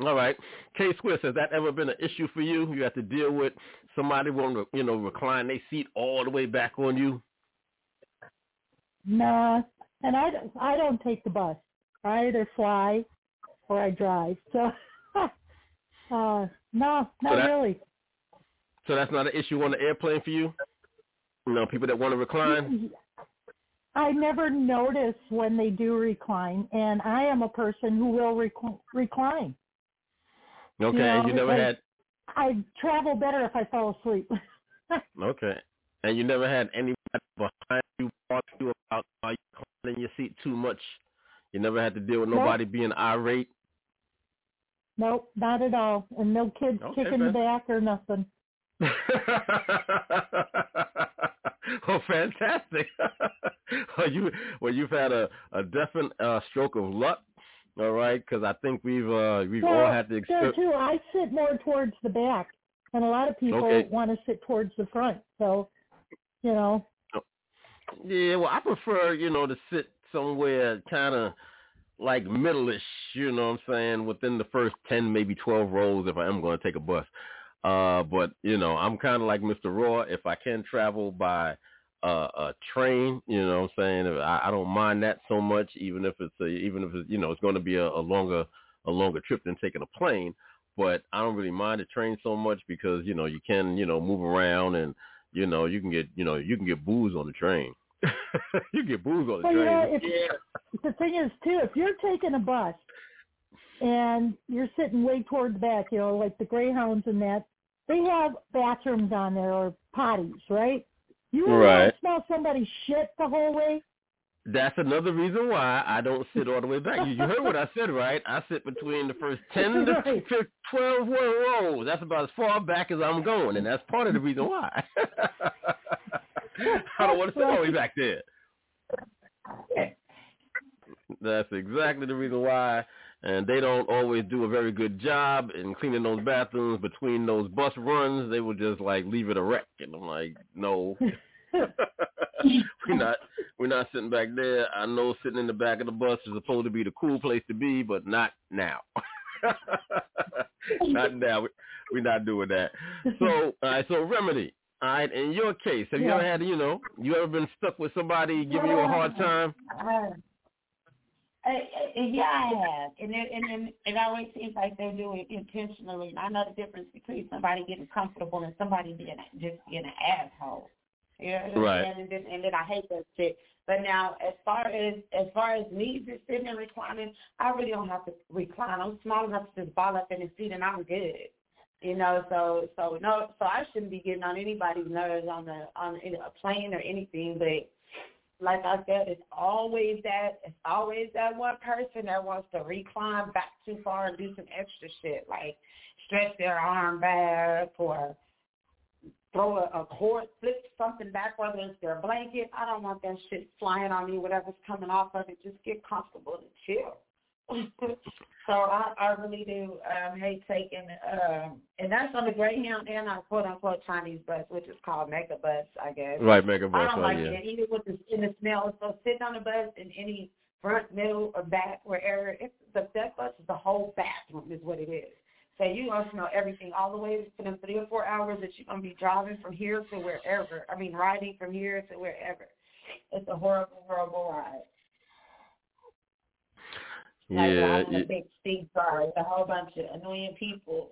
All right. K Swiss, has that ever been an issue for you? You have to deal with somebody wanting to, you know, recline their seat all the way back on you? Nah, and I don't, I don't take the bus. I either fly or I drive. So, uh, no, not So that- really. So that's not an issue on the airplane for you? You know, people that want to recline? I never notice when they do recline, and I am a person who will rec- recline. Okay, Yeah, and you never had I travel better if I fall asleep. okay, and you never had anybody behind you talk to you about are you reclining your seat too much. You never had to deal with Nope. nobody being irate. nope, not at all, and no kids Okay, kicking the back or nothing. oh, fantastic! well, you well, you've had a a definite uh, stroke of luck. All right, because I think we've uh we've Well, all had to there experience. too, I sit more towards the back, and a lot of people Okay. want to sit towards the front. So, you know, Yeah, well, I prefer you know to sit somewhere kind of like middle-ish. You know what I'm saying? Within the first ten, maybe twelve rows, if I am going to take a bus. Uh, but you know, I'm kind of like Mr. Raw. If I can travel by uh, a train, you know what I'm saying? I, I don't mind that so much, even if it's a, even if it's, you know it's going to be a, a longer a longer trip than taking a plane. But I don't really mind the train so much because you know you can you know move around and you know you can get you know you can get booze on the train. you get booze on the Well, train. yeah, if, the thing is too, if you're taking a bus and you're sitting way towards the back, you know, like the Greyhounds and that, they have bathrooms on there or potties, right? You Right. want to smell somebody's shit the whole way? That's another reason why I don't sit all the way back. You, you heard what I said, right? I sit between the first 10 to Right. 15, 12 rows. That's about as far back as I'm going, and that's part of the reason why. I don't want to sit all the way back there. That's exactly the reason why. And they don't always do a very good job in cleaning those bathrooms between those bus runs. They will just like leave it a wreck, and I'm like, no, we're not we're not sitting back there. I know sitting in the back of the bus is supposed to be the cool place to be, but not now. not now. We- We're not doing that. So, all right. So, remedy. All right. In your case, have you ever had, you know, you ever been stuck with somebody giving you a hard time? Uh, uh, yeah, I have, and it, and and it always seems like they do it intentionally. And I know the difference between somebody getting comfortable and somebody being just being an asshole. You know what I'm Right. And then, and then I hate that shit. But now, as far as as far as me just sitting and reclining, I really don't have to recline. I'm small enough to just ball up in the seat and I'm good. You know, so so no, so I shouldn't be getting on anybody's nerves on the on a plane or anything. But like I said, it's always that it's always that one person that wants to recline back too far and do some extra shit, like stretch their arm back or throw a, a cord, flip something back, whether it's their blanket. I don't want that shit flying on me, whatever's coming off of it. Just get comfortable and chill. So I, I really do um, hate taking, um, and that's on the Greyhound and our quote unquote Chinese bus, which is called Mega Bus, I guess. Right, Mega Bus, I don't oh, like yeah. it either with the in the smell. So sitting on the bus in any front, middle, or back, wherever, it's the that bus is the whole bathroom is what it is. So you're gonna smell everything all the way for them three or four hours that you're gonna be driving from here to wherever. I mean, riding from here to wherever. It's a horrible, horrible ride. Like Yeah, yeah. a big steep car with a whole bunch of annoying people.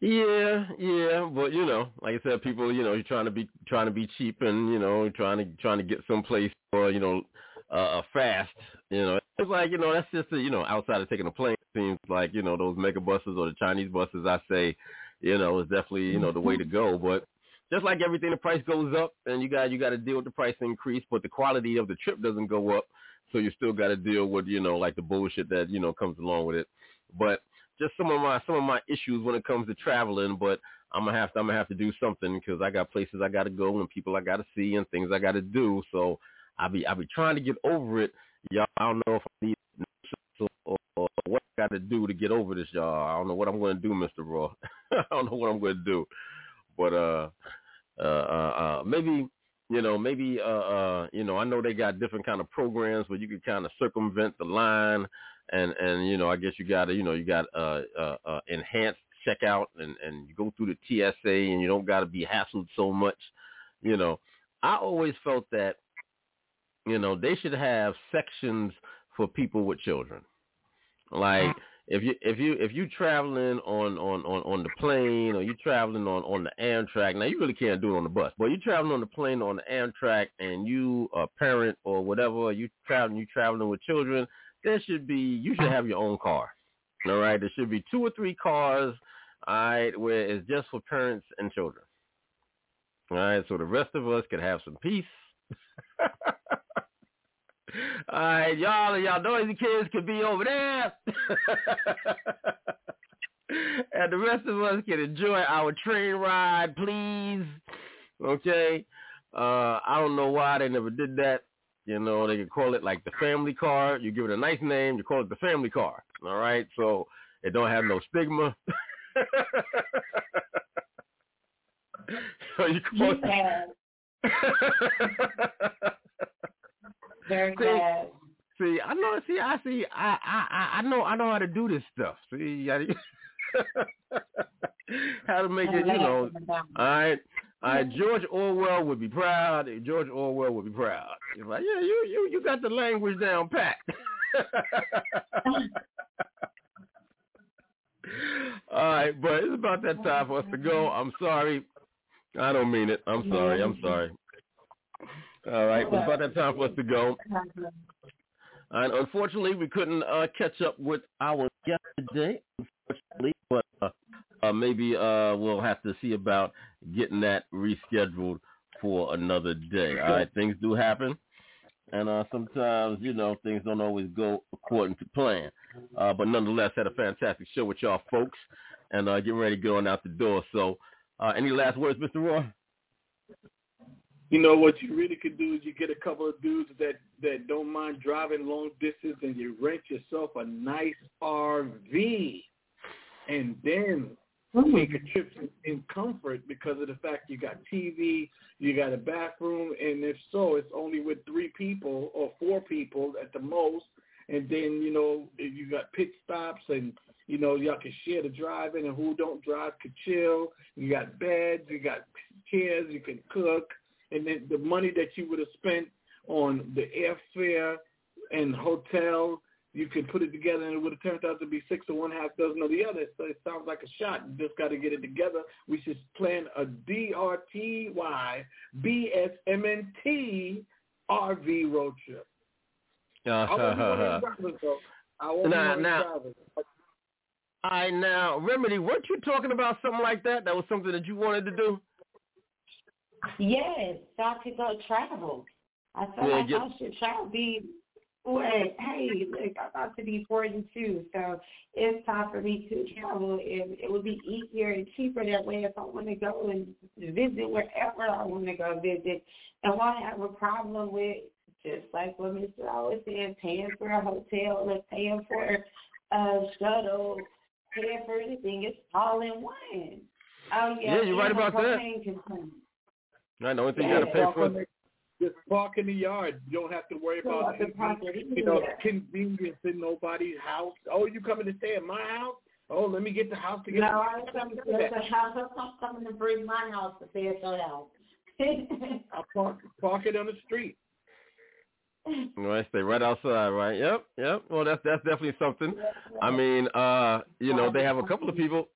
Yeah, yeah, but you know, like I said, people, you know, you're trying to be trying to be cheap and you know, trying to trying to get someplace for you know, uh, fast. You know, it's like you know, that's just a, you know, outside of taking a plane, it seems like you know those mega buses or the Chinese buses. I say, you know, is definitely you know the way to go. But just like everything, the price goes up, and you got you got to deal with the price increase, but the quality of the trip doesn't go up. So you still got to deal with you know like the bullshit that you know comes along with it. But just some of my some of my issues when it comes to traveling. But I'm gonna have to I'm gonna have to do something because I got places I got to go and people I got to see and things I got to do. So I be I be trying to get over it. Y'all, I don't know if I need or, what I got to do to get over this, y'all. I don't know what I'm to do, Mister Raw. I don't know what I'm to do, but uh, uh, uh, uh, maybe you know, maybe uh, uh, you know, I know they got different kind of programs where you can kind of circumvent the line, and and you know, I guess you got to, you know, you got uh, uh, uh, enhanced checkout, and and you go through the TSA, and you don't got to be hassled so much. You know, I always felt that, you know, they should have sections for people with children, like if you if you if you traveling on on on on the plane or you traveling on on the Amtrak, now you really can't do it on the bus, but you traveling on the plane on the Amtrak and you a parent or whatever, you traveling you traveling with children, there should be you should have your own car. All right, there should be two or three cars, all right, where it's just for parents and children. All right, so the rest of us can have some peace. All right, y'all, y'all noisy kids could be over there. and the rest of us can enjoy our train ride, please. Okay? Uh, I don't know why they never did that. You know, they could call it like the family car. You give it a nice name, you call it the family car. All right, so it don't have no stigma. so you call Yeah. Very See, bad. See, I know. See, I see. I, I, I- know. I know how to do this stuff. See, how to make it. You know. All right. All right. George Orwell would be proud. George Orwell would be proud. He's like, yeah, you, you, you got the language down pat. All right, but it's about that time for us to go. I'm sorry. I don't mean it. I'm sorry. I'm sorry. All right, it's about that time for us to go. And unfortunately, we couldn't uh, catch up with our guest today, unfortunately, but uh, uh, maybe uh, we'll have to see about getting that rescheduled for another day. All right, things do happen, and uh, sometimes, you know, things don't always go according to plan. Uh, but nonetheless, had a fantastic show with y'all folks, and uh, getting ready to get on out the door. So, uh, any last words, Mr. Raw? You know what you really could do is you get a couple of dudes that that don't mind driving long distance, and you rent yourself a nice RV, and then take a trip in comfort because of the fact you got TV, you got a bathroom, and if so, it's only with three people or four people at the most. And then you know you got pit stops, and you know y'all can share the driving, and who don't drive could chill. You got beds, you got chairs, you can cook and then the money that you would have spent on the airfare and hotel, you could put it together and it would have turned out to be six or one half dozen of the other. So it sounds like a shot. You just got to get it together. We should plan a D-R-T-Y B-S-M-N-T RV road trip. I won't be one of the. I won't be Now- one of the now- drivers. All right, now, Remedy, weren't you talking about something like that? That was something that you wanted to do? Yes, so I could go travel. I feel Yeah, like get- I should travel. Be wait, hey, look, I'm about to be 42, so it's time for me to travel. And it would be easier and cheaper that way if I want to go and visit wherever I want to go visit. And why have a problem with just like what Mr. always said, paying for a hotel or paying for a shuttle, paying for anything. It's all in one. Oh yeah, Yeah, you're right about that. Right, the only thing you got to pay for Just park in the yard. You don't have to worry Don't about have to park it you know convenience in nobody's house. Oh, you coming to stay at my house? Oh, let me get the house No, together. I ain't coming to the house. I'm coming to bring my house to stay at your house. I park park it on the street. Right, stay right outside, right? Yep, yep. Well, that's that's definitely something. I mean, uh, you know, they have a couple of people.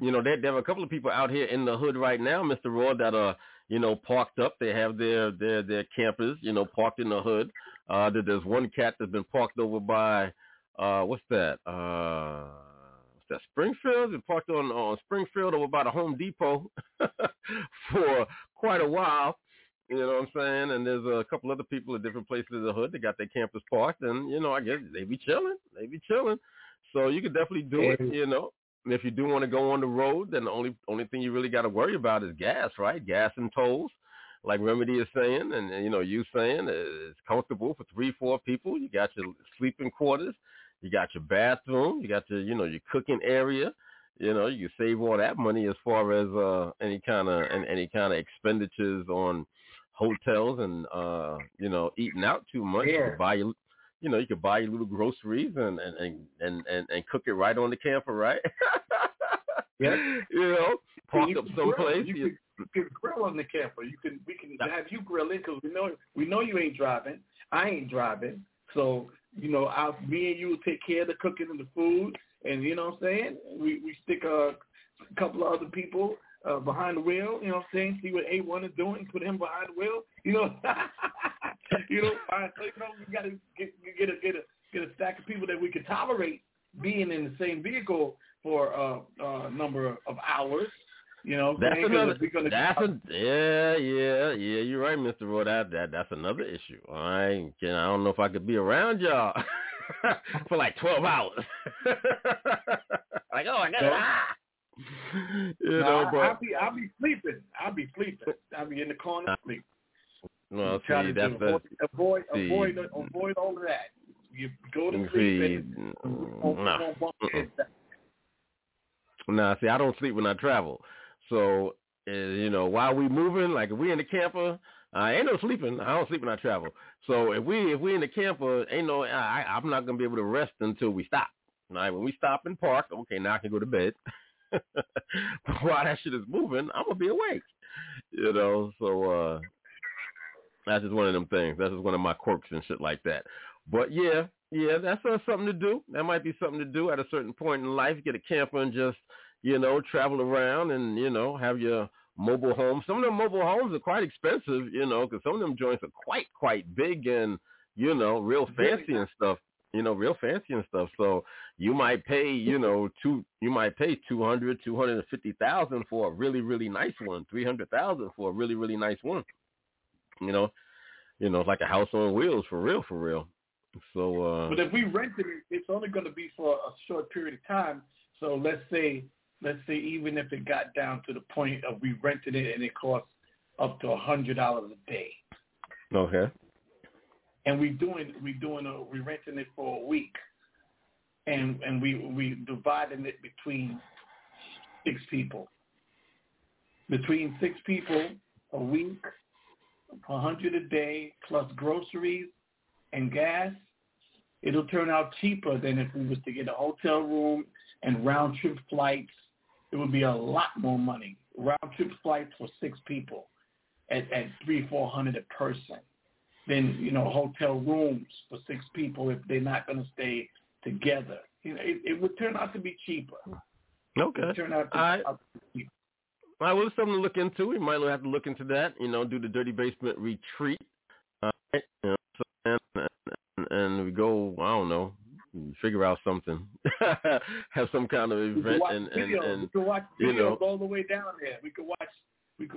You know, they, they have a couple of people out here in the hood right now, Mr. Raw, that are you know parked up. They have their their their campers, you know, parked in the hood. Uh, there- there's one cat that's been parked over by, uh, what's that? Uh, what's that? Springfield. Been parked on on Springfield over by the Home Depot for quite a while. You know what I'm saying? And there's a couple other people at different places in the hood that got their campers parked, and you know, I guess they be chilling. They be chilling. So you could definitely do it. You know, and if you do want to go on the road, then the only only thing you really got to worry about is gas, right? Gas and tolls, like Remedy is saying, and you know, you saying it's comfortable for three, four people. You got your sleeping quarters, you got your bathroom, you got your you know your cooking area. You know, you save all that money as far as uh any kind of and any kind of expenditures on hotels and uh you know eating out too much. Yeah. could buy your you know you could buy your little groceries and and and and, and, and cook it right on the camper, right? Yep. you know, park You up someplace. grill. You, you- can, you grill on the camper. You can we can have you grilling because we know we know you ain't driving. I ain't driving, so you know, I, me and you will take care of the cooking and the food, and you know what I'm saying. We we stick a, a couple of other people uh, behind the wheel. You know what I'm saying. See what A one is doing. Put him behind the wheel. You know, you know. I, so, you know, we got to get get a get a get a stack of people that we can tolerate being in the same vehicle for uh, uh, a number of hours. You know, That's another. gonna That's a yeah, yeah, yeah. You're right, Mister Raw. That that that's another issue. I can I don't know if I could be around y'all for like twelve hours. like oh, I got ah. You No, know, I, but I'll be I'll be sleeping. I'll be sleeping. I'll be in the corner sleep. Well, Try see, that's avoid, the avoid, see. avoid, avoid all of that. You go to see. sleep and don't, Nah. don't bump Mm-mm. heads back. Nah, see, I don't sleep when I travel. So, uh, you know, while we moving, like if we in the camper, I ain't no sleeping. I don't sleep when I travel. So if we if we in the camper, ain't no, I, I'm not gonna be able to rest until we stop. All right, when we stop and park, okay, now I can go to bed. while that shit is moving, I'm gonna be awake. You know, so uh that's just one of them things. That's just one of my quirks and shit like that. But yeah, yeah, that's uh, something to do. That might be something to do at a certain point in life. Get a camper and just, you know, travel around and, you know, have your mobile home. Some of them mobile homes are quite expensive, you know, because some of them joints are quite, quite big and, you know, real fancy and stuff. You know, real fancy and stuff. So you might pay, you know, two. You might pay two hundred, two hundred and fifty thousand for a really, really nice one. Three hundred thousand for a really, really nice one. You know, you know, it's like a house on wheels for real, for real. So, uh, But if we rented it, it's only going to be for a short period of time. So let's say, let's say even if it got down to the point of we rented it and it cost up to a hundred dollars a day, okay. And we doing we doing a, we renting it for a week, and and we we dividing it between six people. Between six people a week, a hundred a day plus groceries and gas, it'll turn out cheaper than if we was to get a hotel room and round trip flights. It would be a lot more money. Round trip flights for six people at, at three, four hundred a person. Then, you know, hotel rooms for six people if they're not going to stay together. You know, it, it would turn out to be cheaper. Okay. It would turn out to, All right. out to be cheaper. Well, it's something to look into. We might have to look into that. You know, do the Dirty Basement retreat. Right. You know, so, and, and, and we go. I don't know. Figure out something. have some kind of event and and, and watch you videos know. all the way down there. We could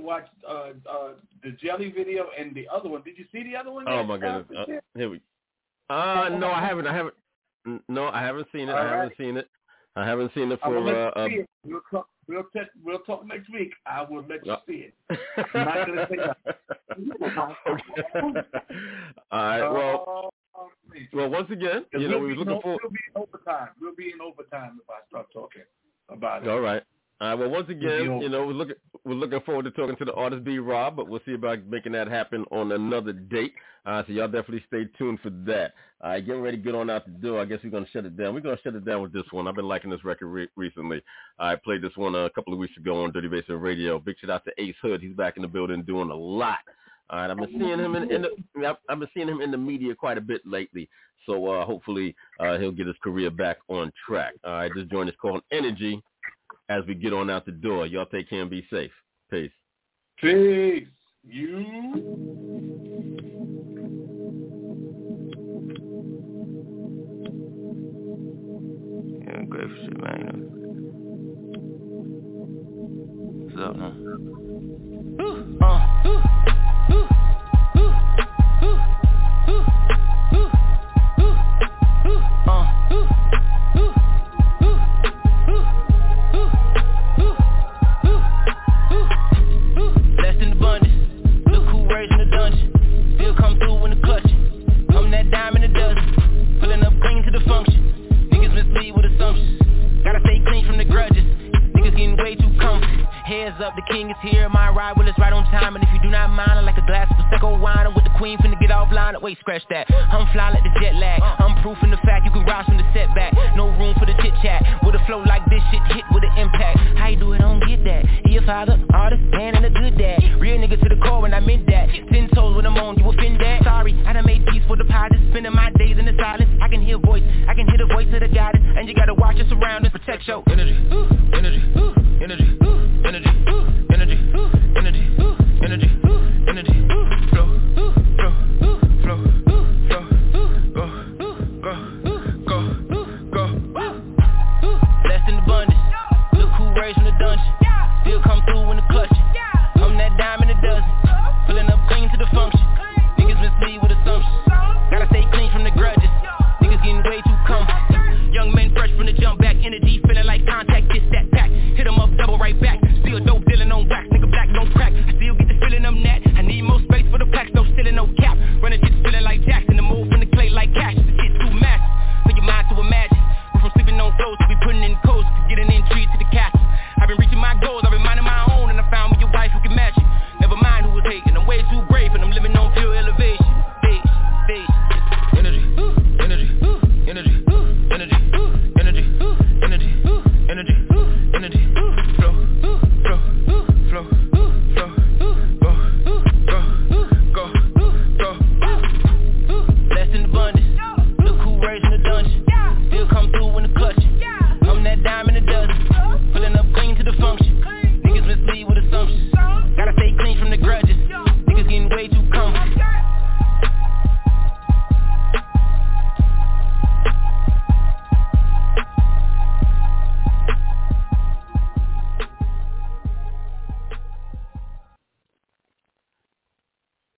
watch. We could watch uh, uh, the jelly video and the other one. Did you see the other one? Oh yet? my goodness. Uh, Uh, here we. Uh no, I haven't. I haven't. No, I haven't seen it. I All haven't right. seen it. I haven't seen it I for uh, uh see it. We'll talk. We'll, we'll talk next week. I will let you Uh, see it. I'm not gonna say nothing. All right. Well, Oh, please. well, once again, you know, we'll, we be in, looking o- for. we'll be in overtime. We'll be in overtime if I start talking about it. All right. All right. Well, once again, you know, we're looking we're looking forward to talking to the artist B Rob, but we'll see about making that happen on another date. Uh, so y'all definitely stay tuned for that. All right, getting ready to get on out the door. I guess we're gonna shut it down. We're gonna shut it down with this one. I've been liking this record re- recently. I played this one a couple of weeks ago on Dirty Basement Radio. Big shout out to Ace Hood. He's back in the building doing a lot. All right, I've been seeing him in, in the I've- I've been seeing him in the media quite a bit lately. So uh, hopefully uh, he'll get his career back on track. All right, this joint is called Energy as we get on out the door. Y'all take care and be safe. Peace. Peace. You. Yeah, I'm grateful shit, man. What's up, man? Less From the grudges. Niggas getting way too comfy. Heads up, the king is here. My ride will is right on time. And if you do not mind, I like a glass of Prosecco wine. I'm with the queen, finna get offline. Wait, scratch that. I'm fly like the jet lag. I'm proof in the fact you can rise from the setback. No room for the chit chat. With a flow like this shit, hit with an impact. How you do it, don't get that. He a father, artist, man, and a good dad. Real nigga to the core when I meant that. Ten toes when I'm on, you offend that. Sorry, I done made peace for the pot. Spending my silence. I can hear voice, I can hear the voice of the goddess. And you gotta watch your surroundings, protect your energy, energy, energy,